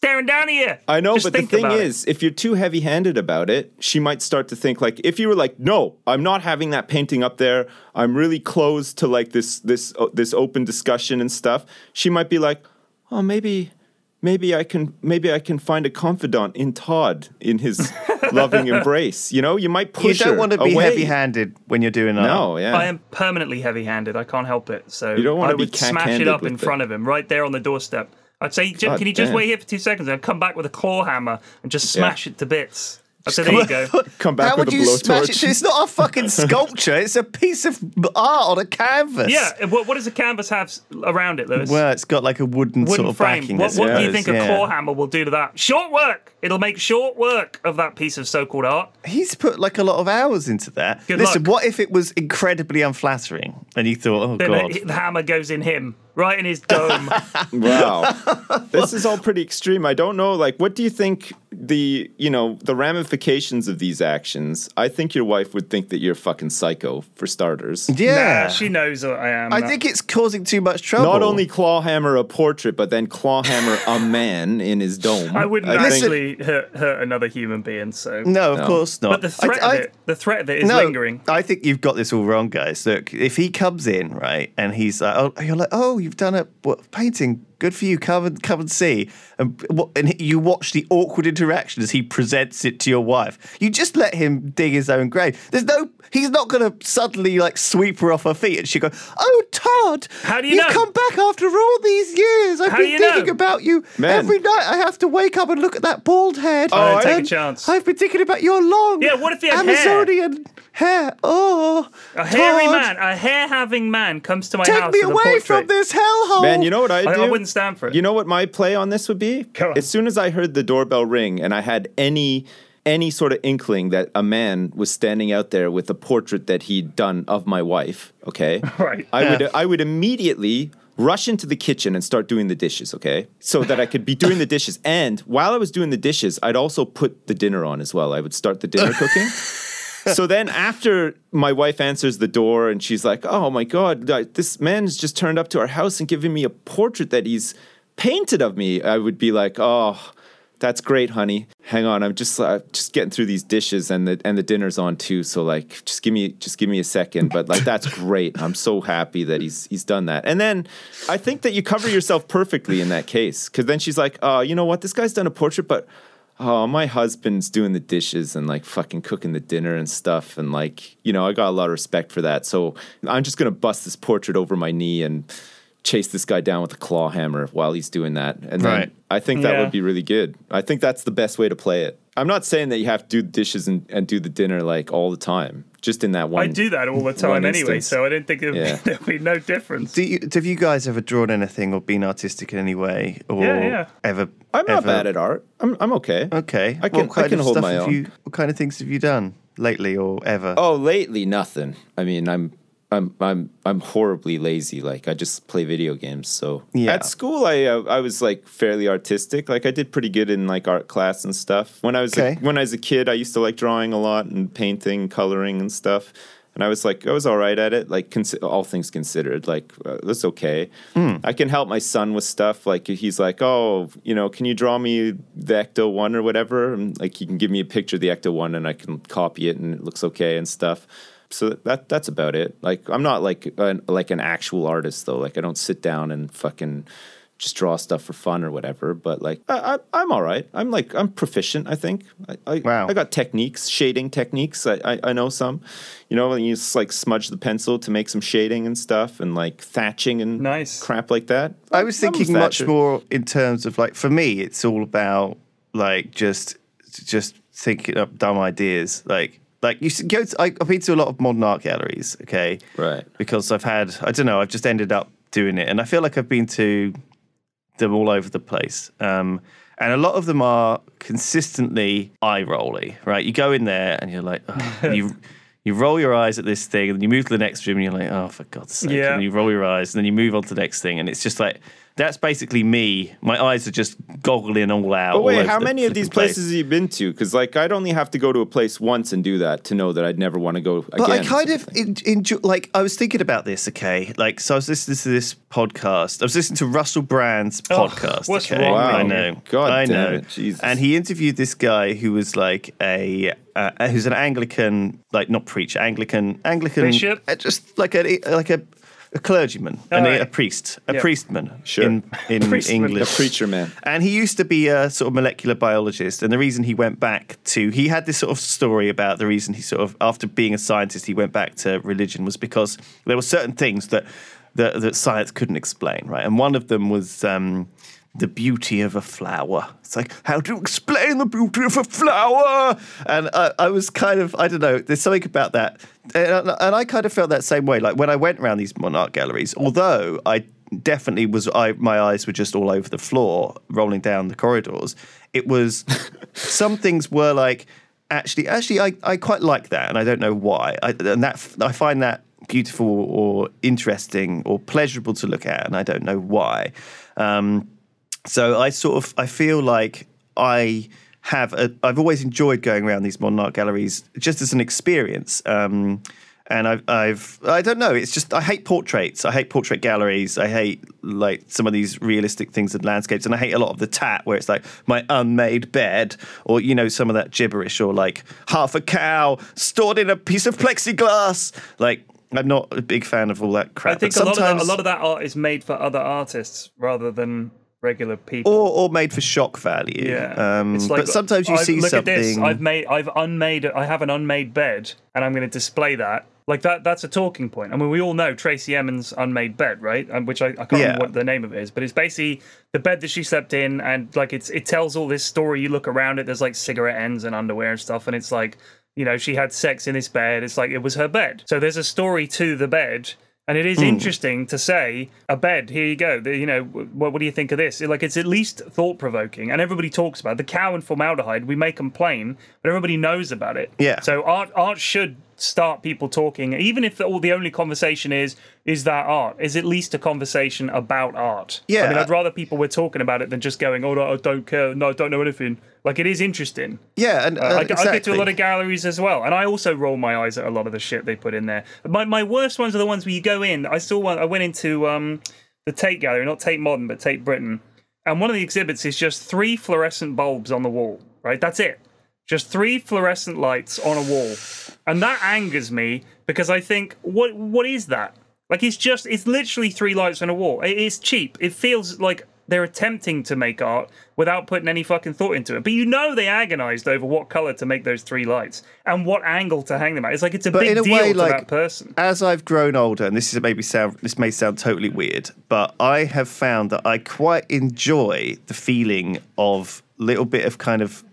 staring down at you. I know, Just but the thing is, it. is, if you're too heavy handed about it, she might start to think like if you were like, no, I'm not having that painting up there. I'm really closed to like this this uh, this open discussion and stuff. She might be like, oh, maybe maybe I can maybe I can find a confidant in Todd in his loving embrace. You know, you might push. You push don't her want to be away. heavy-handed when you're doing that. No, yeah. I am permanently heavy-handed. I can't help it. So You don't wanna I be would smash it up in with front of him, right there on the doorstep. I'd say, Jim, God can you just damn. wait here for two seconds and I'd come back with a claw hammer and just smash it to bits? I'd say, there you go. Come back How with would a you smash it? blowtorch. It's not a fucking sculpture. It's a piece of art on a canvas. Yeah. and What, what does a canvas have s- around it, Lewis? Well, it's got like a wooden, Wooden sort of frame. backing. What, what do you suppose, think a yeah. claw hammer will do to that? Short work. It'll make short work of that piece of so-called art. He's put like a lot of hours into that. Good Listen, luck. what if it was incredibly unflattering and you thought, oh Then god, the, the hammer goes in him, right in his dome. Wow. this is all pretty extreme. I don't know like what do you think the, you know, the ramifications of these actions? I think your wife would think that you're fucking psycho for starters. yeah. Nah, she knows what I am. I think it's causing too much trouble. Not only clawhammer a portrait, but then clawhammer a man in his dome. I wouldn't think- actually hurt, hurt another human being. So no, of No. course not. But the threat I- of it, the threat of it is no, lingering. I think you've got this all wrong, guys. Look, if he comes in right and he's like, "Oh, you're like, oh, you've done a what, painting. Good for you. Come and come and see." And, and you watch the awkward interaction as he presents it to your wife. You just let him dig his own grave. There's no. He's not going to suddenly like sweep her off her feet and she go, "Oh, Todd, How do you you've know? come back after all these years. I've How been thinking know? about you Man. every night. I have to wake up and look at that bald head. Oh, take a chance. I've been thinking about your long, Yeah, what if he had? Amazonian hair? Oh, A hairy Todd, man, a hair-having man, comes to my Take house me with a away portrait. from this hellhole. Man, you know what I do? I, I wouldn't stand for it. You know what my play on this would be? Go on. As soon as I heard the doorbell ring and I had any any sort of inkling that a man was standing out there with a portrait that he'd done of my wife, okay? Right. I would I would immediately rush into the kitchen and start doing the dishes, okay? So that I could be doing the dishes. And while I was doing the dishes, I'd also put the dinner on as well. I would start the dinner cooking. So then after my wife answers the door and she's like, "Oh my god, this man has just turned up to our house and given me a portrait that he's painted of me." I would be like, "Oh, that's great, honey. Hang on, I'm just uh, just getting through these dishes and the and the dinner's on too. So like, just give me just give me a second. But like, that's great. I'm so happy that he's he's done that. And then I think that you cover yourself perfectly in that case because then she's like, "Oh, you know what? This guy's done a portrait, but." Oh, my husband's doing the dishes and like fucking cooking the dinner and stuff. And like, you know, I got a lot of respect for that. So I'm just going to bust this portrait over my knee and chase this guy down with a claw hammer while he's doing that. And then Right. I think that Yeah. would be really good. I think that's the best way to play it. I'm not saying that you have to do the dishes and, and do the dinner like all the time, just in that one. I do that all the time anyway, instance. so I didn't think there'd, Yeah. be, there'd be no difference. Do you, have you guys ever drawn anything or been artistic in any way, or Yeah, yeah. ever? I'm not ever- bad at art. I'm, I'm okay. Okay, I can, I can hold my own. you? What kind of things have you done lately or ever? Oh, lately nothing. I mean, I'm I'm I'm I'm horribly lazy. Like I just play video games. So Yeah. at school, I uh, I was like fairly artistic. Like I did pretty good in like art class and stuff. When I was a, when I was a kid, I used to like drawing a lot and painting, coloring and stuff. And I was like, I was all right at it. Like consi- all things considered, like uh, that's okay. I can help my son with stuff. Like he's like, oh, you know, can you draw me the Ecto one or whatever? And like he can give me a picture of the Ecto one, and I can copy it, and it looks okay and stuff so that that's about it. Like I'm not like an, like an actual artist though. Like I don't sit down and fucking just draw stuff for fun or whatever. But like, I, I, am all right. I'm like, I'm proficient. I think. I, I, wow. I got techniques, shading techniques. I, I, I know some. You know, you just like smudge the pencil to make some shading and stuff, and like thatching and nice crap like that. I was thinking much more in terms of like, for me, it's all about like just, just thinking up dumb ideas, like like you should go to, I, have been to a lot of modern art galleries okay right because i've had i don't know i've just ended up doing it and i feel like i've been to them all over the place. Um, and a lot of them are consistently eye rolly, right? You go in there and you're like, oh, you you roll your eyes at this thing, and you move to the next room, and you're like, oh, for God's sake! Yeah. And you roll your eyes, and then you move on to the next thing, and it's just like that's basically me. My eyes are just goggling all out. But wait, how many of these place. places have you been to? Because like I'd only have to go to a place once and do that to know that I'd never want to go again. But I kind of enjoy. Like I was thinking about this. Okay, like so I was listening to this podcast. I was listening to Russell Brand's oh, podcast. Oh, what's okay? wrong? Wow. I know. God I know. It, Jesus. And he interviewed this guy who was like a uh, who's an Anglican, like not preacher, Anglican, Anglican, bishop, uh, just like a like a a clergyman and right. a, priest, a yep. priestman sure. in, in English. A preacher man. And he used to be a sort of molecular biologist. And the reason he went back to, he had this sort of story about the reason he sort of, after being a scientist, he went back to religion was because there were certain things that, that, that science couldn't explain, right? And one of them was. Um, the beauty of a flower. It's like, how to explain the beauty of a flower? And I, I was kind of, I don't know, there's something about that. And, and, I kind of felt that same way. Like when I went around these monarch galleries, although I definitely was, I, my eyes were just all over the floor, rolling down the corridors, it was, some things were like, actually, actually, I, I quite like that. And I don't know why. I, and that, I find that beautiful or interesting or pleasurable to look at. And I don't know why. Um, so I sort of I feel like I have a, I've always enjoyed going around these modern art galleries just as an experience. Um, and I've, I've, I don't know. It's just I hate portraits. I hate portrait galleries. I hate like some of these realistic things and landscapes, and I hate a lot of the tat where it's like my unmade bed, or you know some of that gibberish, or like half a cow stored in a piece of plexiglass. Like I'm not a big fan of all that crap. I think a lot, of that, a lot of that art is made for other artists rather than regular people, or or made for shock value. Yeah, um, like, but sometimes you I've, see look something. At this. I've made, I've unmade, I have an unmade bed, and I'm going to display that. Like that, that's a talking point. I mean, we all know Tracey Emin's unmade bed, right? Um, which I, I can't yeah. remember what the name of it is, but it's basically the bed that she slept in, and like it's it tells all this story. You look around it, there's like cigarette ends and underwear and stuff, and it's like you know she had sex in this bed. It's like it was her bed. So there's a story to the bed and it is mm. interesting to say a bed. Here you go. The, you know, what, what do you think of this? Like, it's at least thought provoking, and everybody talks about it. the cow and formaldehyde. We may complain, but everybody knows about it. Yeah. So art art should start people talking, even if all the only conversation is is that art is at least a conversation about art. Yeah, I mean, I'd rather people were talking about it than just going, "Oh, no, I don't care. No, I don't know anything." Like it is interesting. Yeah, and uh, uh, I, exactly. I, get to a lot of galleries as well, and I also roll my eyes at a lot of the shit they put in there. My my worst ones are the ones where you go in. I saw one. I went into um, the Tate Gallery, not Tate Modern, but Tate Britain, and one of the exhibits is just three fluorescent bulbs on the wall. Right, that's it. Just three fluorescent lights on a wall, and that angers me because I think, what what is that? Like it's just it's literally three lights on a wall. It's cheap. It feels like they're attempting to make art without putting any fucking thought into it. But you know they agonized over what color to make those three lights and what angle to hang them at. It's like it's a but big in a deal way, to like, that person. As I've grown older, and this is maybe sound this may sound totally weird, but I have found that I quite enjoy the feeling of little bit of kind of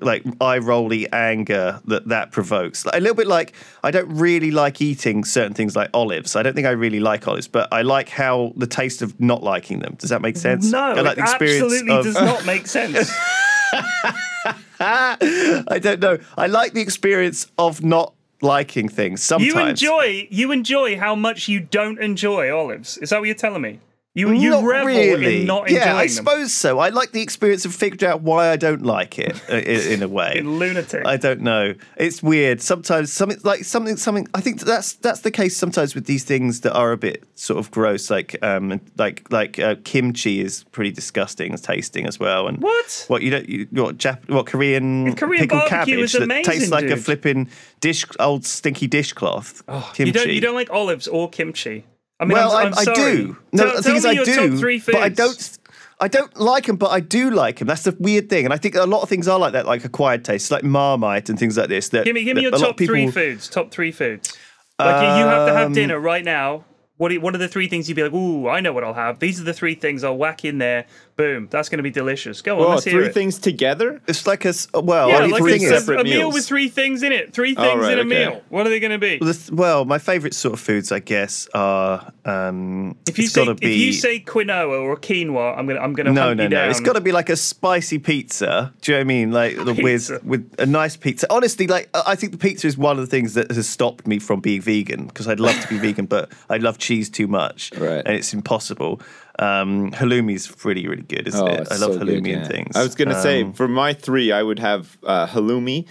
like eye rolly anger that that provokes. A little bit like I don't really like eating certain things like olives. I don't think I really like olives, but I like how the taste of not liking them. Does that make sense? No, I like it absolutely of... does not make sense. I don't know. I like the experience of not liking things. Sometimes you enjoy you enjoy how much you don't enjoy olives. Is that what you're telling me? You you not revel really. in not Yeah, I them. suppose so. I like the experience of figuring out why I don't like it uh, in, in a way. In lunatic. I don't know. It's weird. Sometimes something like something something. I think that's that's the case sometimes with these things that are a bit sort of gross. Like um like like uh, kimchi is pretty disgusting tasting as well. And What? What you don't you what Jap- what Korean Korean pickled cabbage is that amazing, tastes like a flipping dish old stinky dishcloth. kimchi. You don't you don't like olives or kimchi. I mean, well, I'm, I'm I, I do. No, tell, the tell thing is, I do, top three but I don't. I don't like them, but I do like them. That's the weird thing, and I think a lot of things are like that, like acquired tastes, like Marmite and things like this. That Give me, give me your top people, three foods. Top three foods. Like you, you have to have Um, dinner right now. What are, what are the three things you'd be like? Ooh, I know what I'll have. These are the three things I'll whack in there. Boom, that's going to be delicious. Go on, Oh, let's hear three it. things together? It's like a s- well. Yeah, the like thing a, separate a meal meals. with three things in it. Three things right, in a okay. meal. What are they going to be? the th- well, my favourite sort of foods, I guess, are. Um, If you it's say gotta if you say quinoa or quinoa, I'm gonna I'm gonna no, hunt no, you no. down. It's got to be like a spicy pizza. Do you know what I mean? Like Pizza. with with a nice pizza. Honestly, like I I think the pizza is one of the things that has stopped me from being vegan because I'd love to be vegan, but I love cheese too much, Right. and it's impossible. Um, halloumi's really, really good, isn't Oh, it? I love so halloumi good, and things. I was gonna say Um, for my three, I would have uh, halloumi.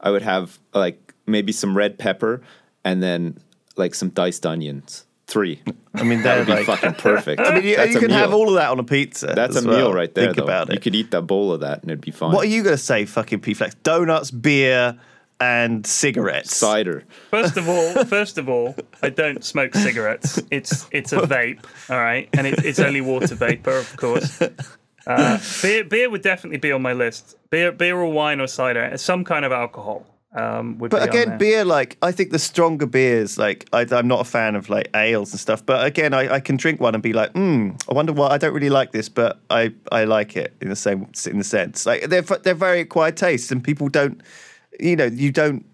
I would have like maybe some red pepper, and then like some diced onions. Three. I mean, That would be like. fucking perfect. I mean, you, you can have all of that on a pizza. That's a as meal right there. Think though. about it. You could eat that bowl of that, and it'd be fine. What are you going to say, fucking P-Flax? Donuts, beer, and cigarettes. Cider. First of all, first of all, I don't smoke cigarettes. It's it's a vape, all right, and it, it's only water vapor, of course. Uh, beer beer would definitely be on my list. Beer beer or wine or cider, some kind of alcohol. Um, would But be again, beer, like, I think the stronger beers, like, I, I'm not a fan of, like, ales and stuff. But again, I, I can drink one and be like, hmm, I wonder why I don't really like this, but I, I like it in the same in the sense. Like, they're, they're very acquired tastes, and people don't, you know, you don't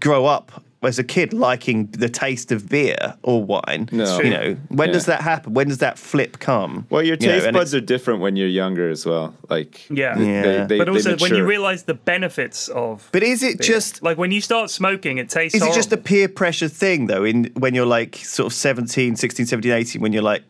grow up as a kid liking the taste of beer or wine. No. You know, when Yeah. does that happen? When does that flip come? Well, your You know, taste buds are different when you're younger as well. Like Yeah. they- Yeah. they- they- but also when you realize the benefits of. But is it beer. just like when you start smoking, it tastes. Is it just a peer pressure thing though? In when you're like sort of 17, 16, 17, 18, when you're like,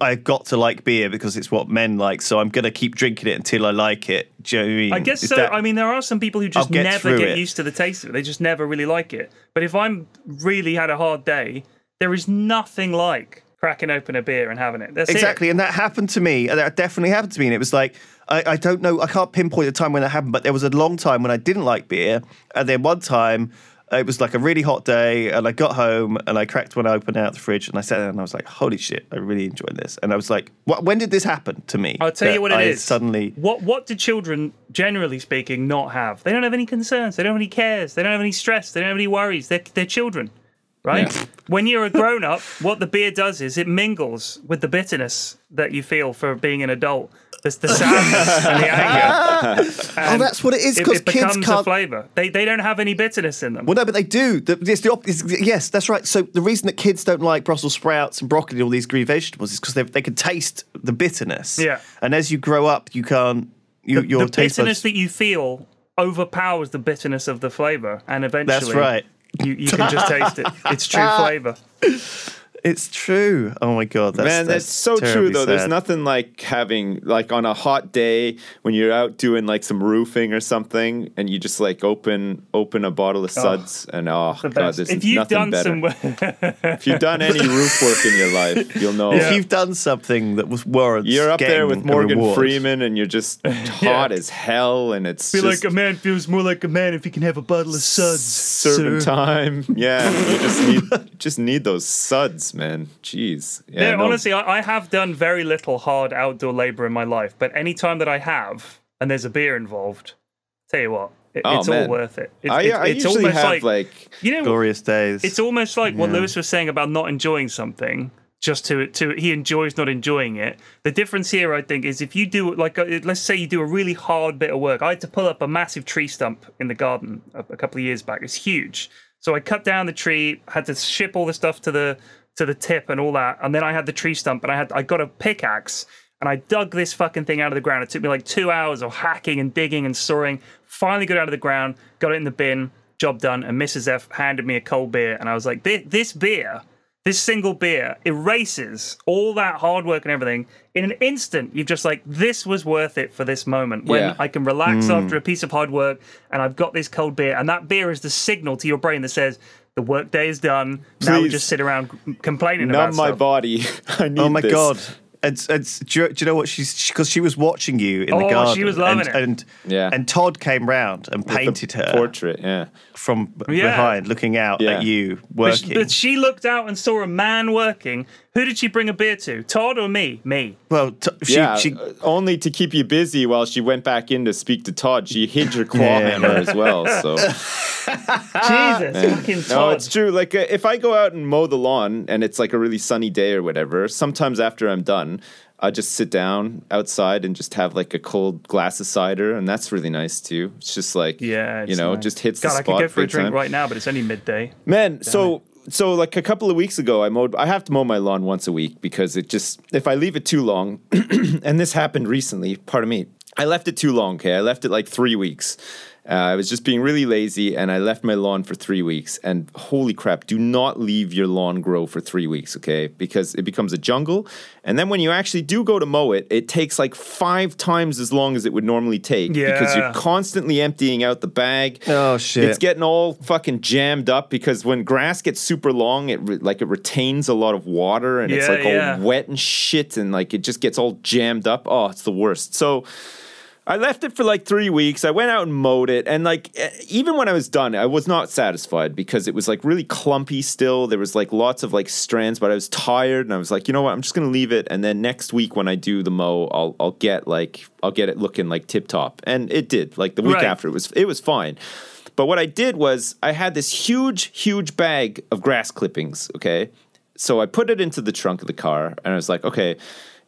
I've got to like beer because it's what men like, so I'm gonna keep drinking it until I like it. Do you know I mean? I guess Is so. that- I mean, there are some people who just get never get it. used to the taste of it. They just never really like it. But if I'm really had a hard day, there is nothing like cracking open a beer and having it. That's it. exactly, and that happened to me. That definitely happened to me, and it was like I, I don't know, I can't pinpoint the time when that happened, but there was a long time when I didn't like beer, and then one time. It was like a really hot day, and I got home and I cracked one open out the fridge, and I sat there and I was like, "Holy shit, I really enjoyed this." And I was like, what, "When did this happen to me?" I'll tell you what it I is. Suddenly, What what do children, generally speaking, not have? They don't have any concerns. They don't have any cares. They don't have any stress. They don't have any worries. They're, they're children, right? When you're a grown up, what the beer does is it mingles with the bitterness that you feel for being an adult. There's the sadness and the anger. oh, that's what it is because kids becomes can't flavour. They, they don't have any bitterness in them. Well, no, but they do. The, it's the op- it's, yes, that's right. So the reason that kids don't like Brussels sprouts and broccoli and all these green vegetables is because they, they can taste the bitterness. Yeah. And as you grow up, you can't. You, the, your the taste bitterness buds- that you feel overpowers the bitterness of the flavour, and eventually, That's right. You, you can just taste it. It's true ah. flavour. It's true. Oh my god, that's Man, that's, so true terribly though. There's nothing like having like on a hot day when you're out doing like some roofing or something, and you just like open open a bottle of suds, and oh The god, best. there's If you've nothing done better. some, if you've done any roof work in your life, you'll know. If you've done something that was warrants, You're up there with a Morgan. Freeman, and you're just hot as hell, and it's feel just like a man feels more like a man if he can have a bottle of suds. serving time. Yeah, you just need just need those suds, man. Jeez. Yeah, Yeah, no. honestly, I, I have done very little hard outdoor labor in my life, but any time that I have, and there's a beer involved, tell you what, it, Oh, it's all worth it. It's, I, it's, I it's usually almost have like, like, you know, Glorious days. it's almost like what Lewis was saying about not enjoying something. Just to to he enjoys not enjoying it. The difference here, I think, is if you do like uh, let's say you do a really hard bit of work. I had to pull up a massive tree stump in the garden a, a couple of years back. It's huge. So I cut down the tree, had to ship all the stuff to the to the tip and all that, and then I had the tree stump, and I had I got a pickaxe and I dug this fucking thing out of the ground. It took me like two hours of hacking and digging and sawing. Finally got it out of the ground, got it in the bin, job done. And Mrs. F handed me a cold beer, and I was like, this, this beer, this single beer, erases all that hard work and everything in an instant. You've just like, this was worth it for this moment when Yeah. I can relax after hmm. a piece of hard work, and I've got this cold beer, and that beer is the signal to your brain that says. The workday is done. Now we Please just sit around complaining numb about my stuff. body. I need oh my this. god. and, and do, you, do you know what she's because she, was watching you in Oh, the she garden. was loving and, it. And Yeah. and Todd came round and With painted her portrait. Yeah, from Yeah. behind, looking out Yeah. at you But she, working. but she looked out and saw a man working. Who did she bring a beer to? Todd or me? Me. well, t- she, yeah. she only to keep you busy while she went back in to speak to Todd. She hid your claw Yeah. hammer as well. So Jesus, fucking Todd. no, it's true. Like uh, if I go out and mow the lawn and it's like a really sunny day or whatever, sometimes after I'm done. I just sit down outside and just have like a cold glass of cider, and that's really nice too. It's just like yeah, you know, nice. just hits God, the I could go for a drink time. right now, but it's only midday. Man, so so like a couple of weeks ago, I mowed. I have to mow my lawn once a week because it just if I leave it too long, and this happened recently. Pardon me. I left it too long. Okay, I left it like three weeks. Uh, I was just being really lazy, and I left my lawn for three weeks. And holy crap, do not leave your lawn grow for three weeks, okay? Because it becomes a jungle. And then when you actually do go to mow it, it takes like five times as long as it would normally take because you're constantly emptying out the bag. Oh, shit. It's getting all fucking jammed up because when grass gets super long, it re- like it retains a lot of water and it's like yeah. all wet and shit and like it just gets all jammed up. Oh, it's the worst. So I left it for like three weeks. I went out and mowed it, and like even when I was done, I was not satisfied because it was like really clumpy still. There was like lots of like strands, but I was tired, and I was like, you know what, I'm just gonna leave it, and then next week when I do the mow, I'll I'll get like I'll get it looking like tip top, and it did. Like the week Right. after, it was it was fine. But what I did was I had this huge, huge bag of grass clippings. Okay, so I put it into the trunk of the car, and I was like, okay,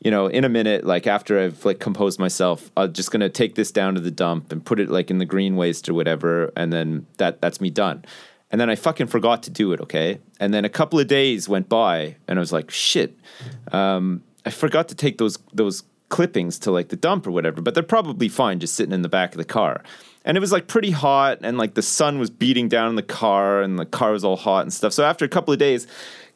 you know, in a minute, like after I've like composed myself, I'm just gonna take this down to the dump and put it like in the green waste or whatever, and then that that's me done. And then I fucking forgot to do it. Okay, and then a couple of days went by, and I was like, shit, um, I forgot to take those those clippings to like the dump or whatever, but they're probably fine just sitting in the back of the car. And it was like pretty hot, and like the sun was beating down in the car, and the car was all hot and stuff. So after a couple of days,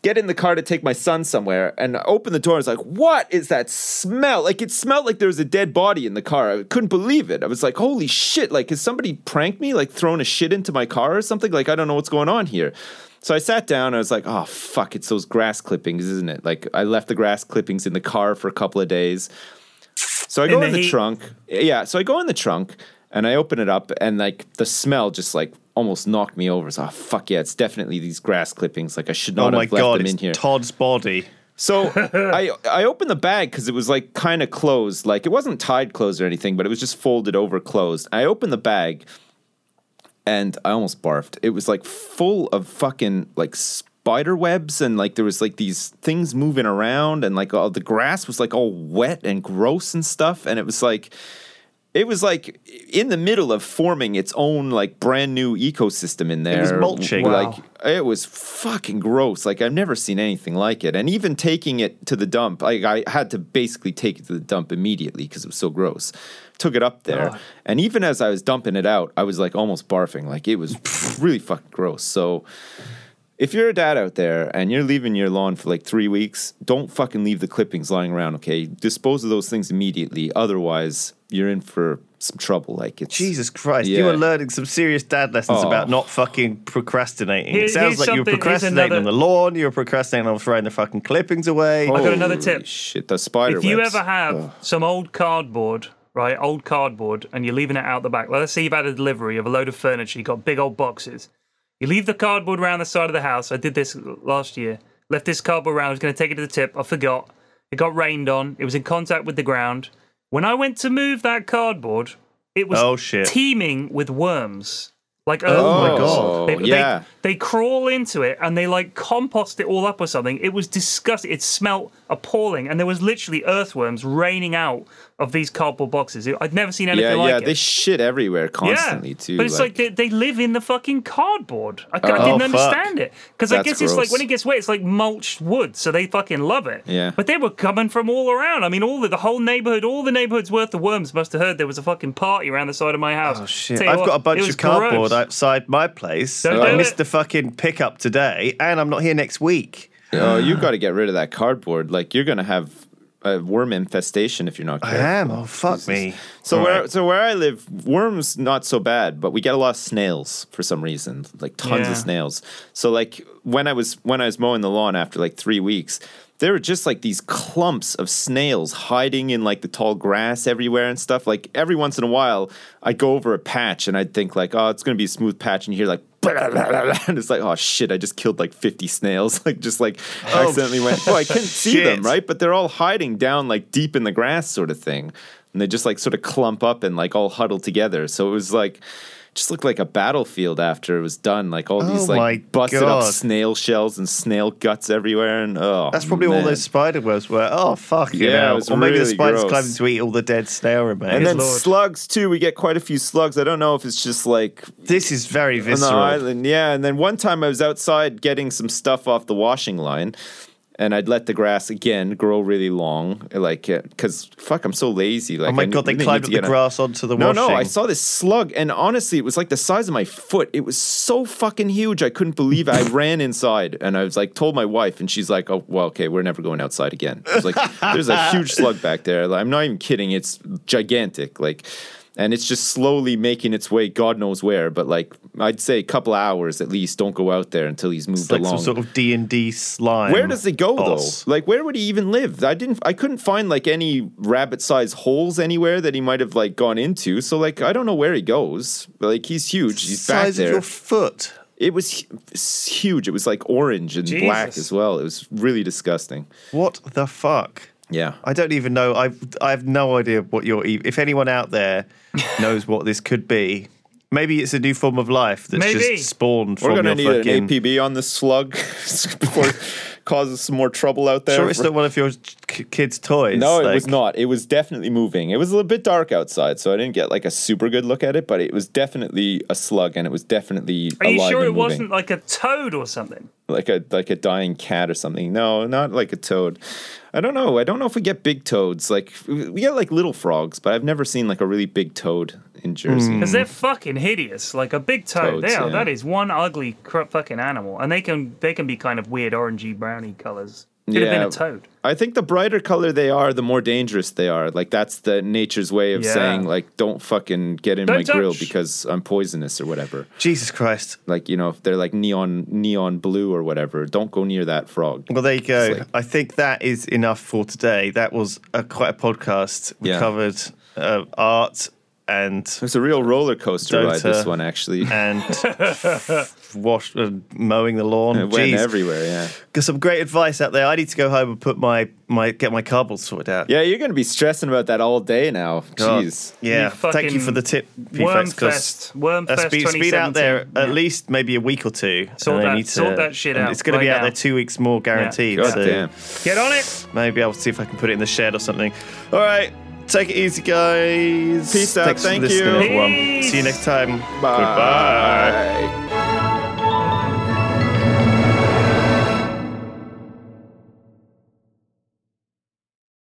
get in the car to take my son somewhere, and I open the door. I was like, "What is that smell?" Like it smelled like there was a dead body in the car. I couldn't believe it. I was like, "Holy shit!" Like, has somebody pranked me? Like thrown a shit into my car or something? Like I don't know what's going on here. So I sat down. I was like, "Oh fuck! It's those grass clippings, isn't it?" Like I left the grass clippings in the car for a couple of days. So I go In in the the, heat? trunk. Yeah, so I go in the trunk and I open it up and like the smell just like almost knocked me over. So oh, fuck yeah, it's definitely these grass clippings. Like I should oh not my have left god, them in here. Todd's body. So I I opened the bag because it was like kind of closed. Like it wasn't tied closed or anything, but it was just folded over closed. I opened the bag and I almost barfed. It was like full of fucking like spider webs and like there was like these things moving around and like all the grass was like all wet and gross and stuff. And it was like it was like in the middle of forming its own like brand new ecosystem in there. It was mulching. Like Wow. it was fucking gross. Like I've never seen anything like it. And even taking it to the dump, like I had to basically take it to the dump immediately because it was so gross. Took it up there, and even as I was dumping it out, I was like almost barfing. Like it was really fucking gross. So. If you're a dad out there and you're leaving your lawn for like three weeks, don't fucking leave the clippings lying around, okay? Dispose of those things immediately. Otherwise, you're in for some trouble. Like it's Jesus Christ, Yeah. you are learning some serious dad lessons Oh. about not fucking procrastinating. Here- it sounds like you were something- here's procrastinating on the lawn, you were procrastinating on throwing the fucking clippings away. I got another tip. Shit, the spider if you ever have Ugh. some old cardboard, right, old cardboard, and you're leaving it out the back, let's say you've had a delivery of a load of furniture, you've got big old boxes. You leave the cardboard around the side of the house. I did this last year. Left this cardboard around. I was going to take it to the tip. I forgot. It got rained on. It was in contact with the ground. When I went to move that cardboard, it was Oh, shit. teeming with worms. Like Oh my. God. Oh, they, they- Yeah. they crawl into it and they like compost it all up or something. It was disgusting. It smelt appalling, and there was literally earthworms raining out of these cardboard boxes. I'd never seen anything yeah, like yeah, it. they shit everywhere constantly too. But it's like, they, they live in the fucking cardboard. I, I Oh, didn't fuck. understand it because I That's guess it's like when it gets wet, it's like mulched wood, so they fucking love it. Yeah. But they were coming from all around. I mean, all the, the whole neighborhood, all the neighborhood's worth of worms must have heard there was a fucking party around the side of my house. Oh shit! I've what, got a bunch of cardboard gross. outside my place. Don't I do missed it. the fucking pickup today, and I'm not here next week. oh, you've got to get rid of that cardboard. Like you're gonna have a worm infestation if you're not I am. Oh fuck Jesus. me. So All where right. so where I live, worms not so bad, but we get a lot of snails for some reason, like tons Yeah. of snails. So like when I was when I was mowing the lawn after like three weeks, there were just like these clumps of snails hiding in like the tall grass everywhere and stuff. Like every once in a while, I'd go over a patch and I'd think like, oh, it's gonna be a smooth patch, and you hear like, and it's like, oh shit, I just killed like fifty snails. like just like oh, accidentally went. Oh, I couldn't see them, right? But they're all hiding down like deep in the grass, sort of thing, and they just like sort of clump up and like all huddle together. So it was like. Just looked like a battlefield after it was done. Like all these Oh like busted up snail shells and snail guts everywhere, and oh, That's probably all those spider webs were. Oh fuck Yeah, it was Or maybe the spiders gross. climbing to eat all the dead snail remains. And then Lord. slugs too. We get quite a few slugs. I don't know if it's just like this is very on the visceral. island. Yeah. And then one time I was outside getting some stuff off the washing line, and I'd let the grass again grow really long, like uh, because fuck, I'm so lazy. Like oh my I god! They climbed need up to the grass onto the No, washing. no, I saw this slug, and honestly, it was like the size of my foot. It was so fucking huge. I couldn't believe it. I ran inside, and I was like, told my wife, and she's like, "Oh, well, okay, we're never going outside again." I was like, "There's a huge slug back there." Like, I'm not even kidding. It's gigantic, like, and it's just slowly making its way, God knows where. But like, I'd say a couple hours at least. Don't go out there until he's moved It's like along. some sort of D and D slime. Where does it go boss. though? Like where would he even live? I didn't I couldn't find like any rabbit sized holes anywhere that he might have like gone into. So like I don't know where he goes. But, like he's huge. He's back Size of there. your foot. it was huge. It was like orange and black as well. It was really disgusting. What the fuck? Yeah. I don't even know. I've I have no idea what you're. e- If anyone out there knows what this could be, maybe it's a new form of life that's Maybe. just spawned We're from gonna your need fucking. an APB on this slug before it causes some more trouble out there. Sure, it's not one of your k- kids' toys. No, it was not. It was definitely moving. It was a little bit dark outside, so I didn't get like a super good look at it. But it was definitely a slug, and it was definitely Are you sure and it moving. wasn't like a toad or something? like a like a dying cat or something. No, not like a toad. I don't know. I don't know if we get big toads. Like we get like little frogs, but I've never seen like a really big toad in Jersey. Because they're fucking hideous. Like a big toad. Toads, they are. yeah. That is one ugly cr- fucking animal, and they can they can be kind of weird orangey browny colors. Could have been a toad. I think the brighter color they are, the more dangerous they are. Like that's the nature's way of Yeah. saying like don't fucking get in Don't my grill touch. because I'm poisonous or whatever. Jesus Christ. Like you know, if they're like neon neon blue or whatever, don't go near that frog. Well, there you go. It's like- I think that is enough for today. That was a, quite a podcast. We Yeah. covered uh, art and It was a real roller coaster ride. This one actually. and wash uh, mowing the lawn. It went Jeez. everywhere. Yeah. Got some great advice out there. I need to go home and put my my get my cardboard sorted out. Yeah, you're gonna be stressing about that all day now. God. Jeez. Yeah, You thank you for the tip, P-Flax, 'cause, Wormfest. Wormfest uh, speed, speed out there 2017. at least maybe a week or two. Sort that- need to, sort that shit out It's going to be out now. there two weeks more guaranteed. God so damn. Get on it. maybe I'll see if I can put it in the shed or something. All right, take it easy, guys. Peace out. Thanks for Thank listening, you. everyone. Peace. See you next time. Bye. Goodbye.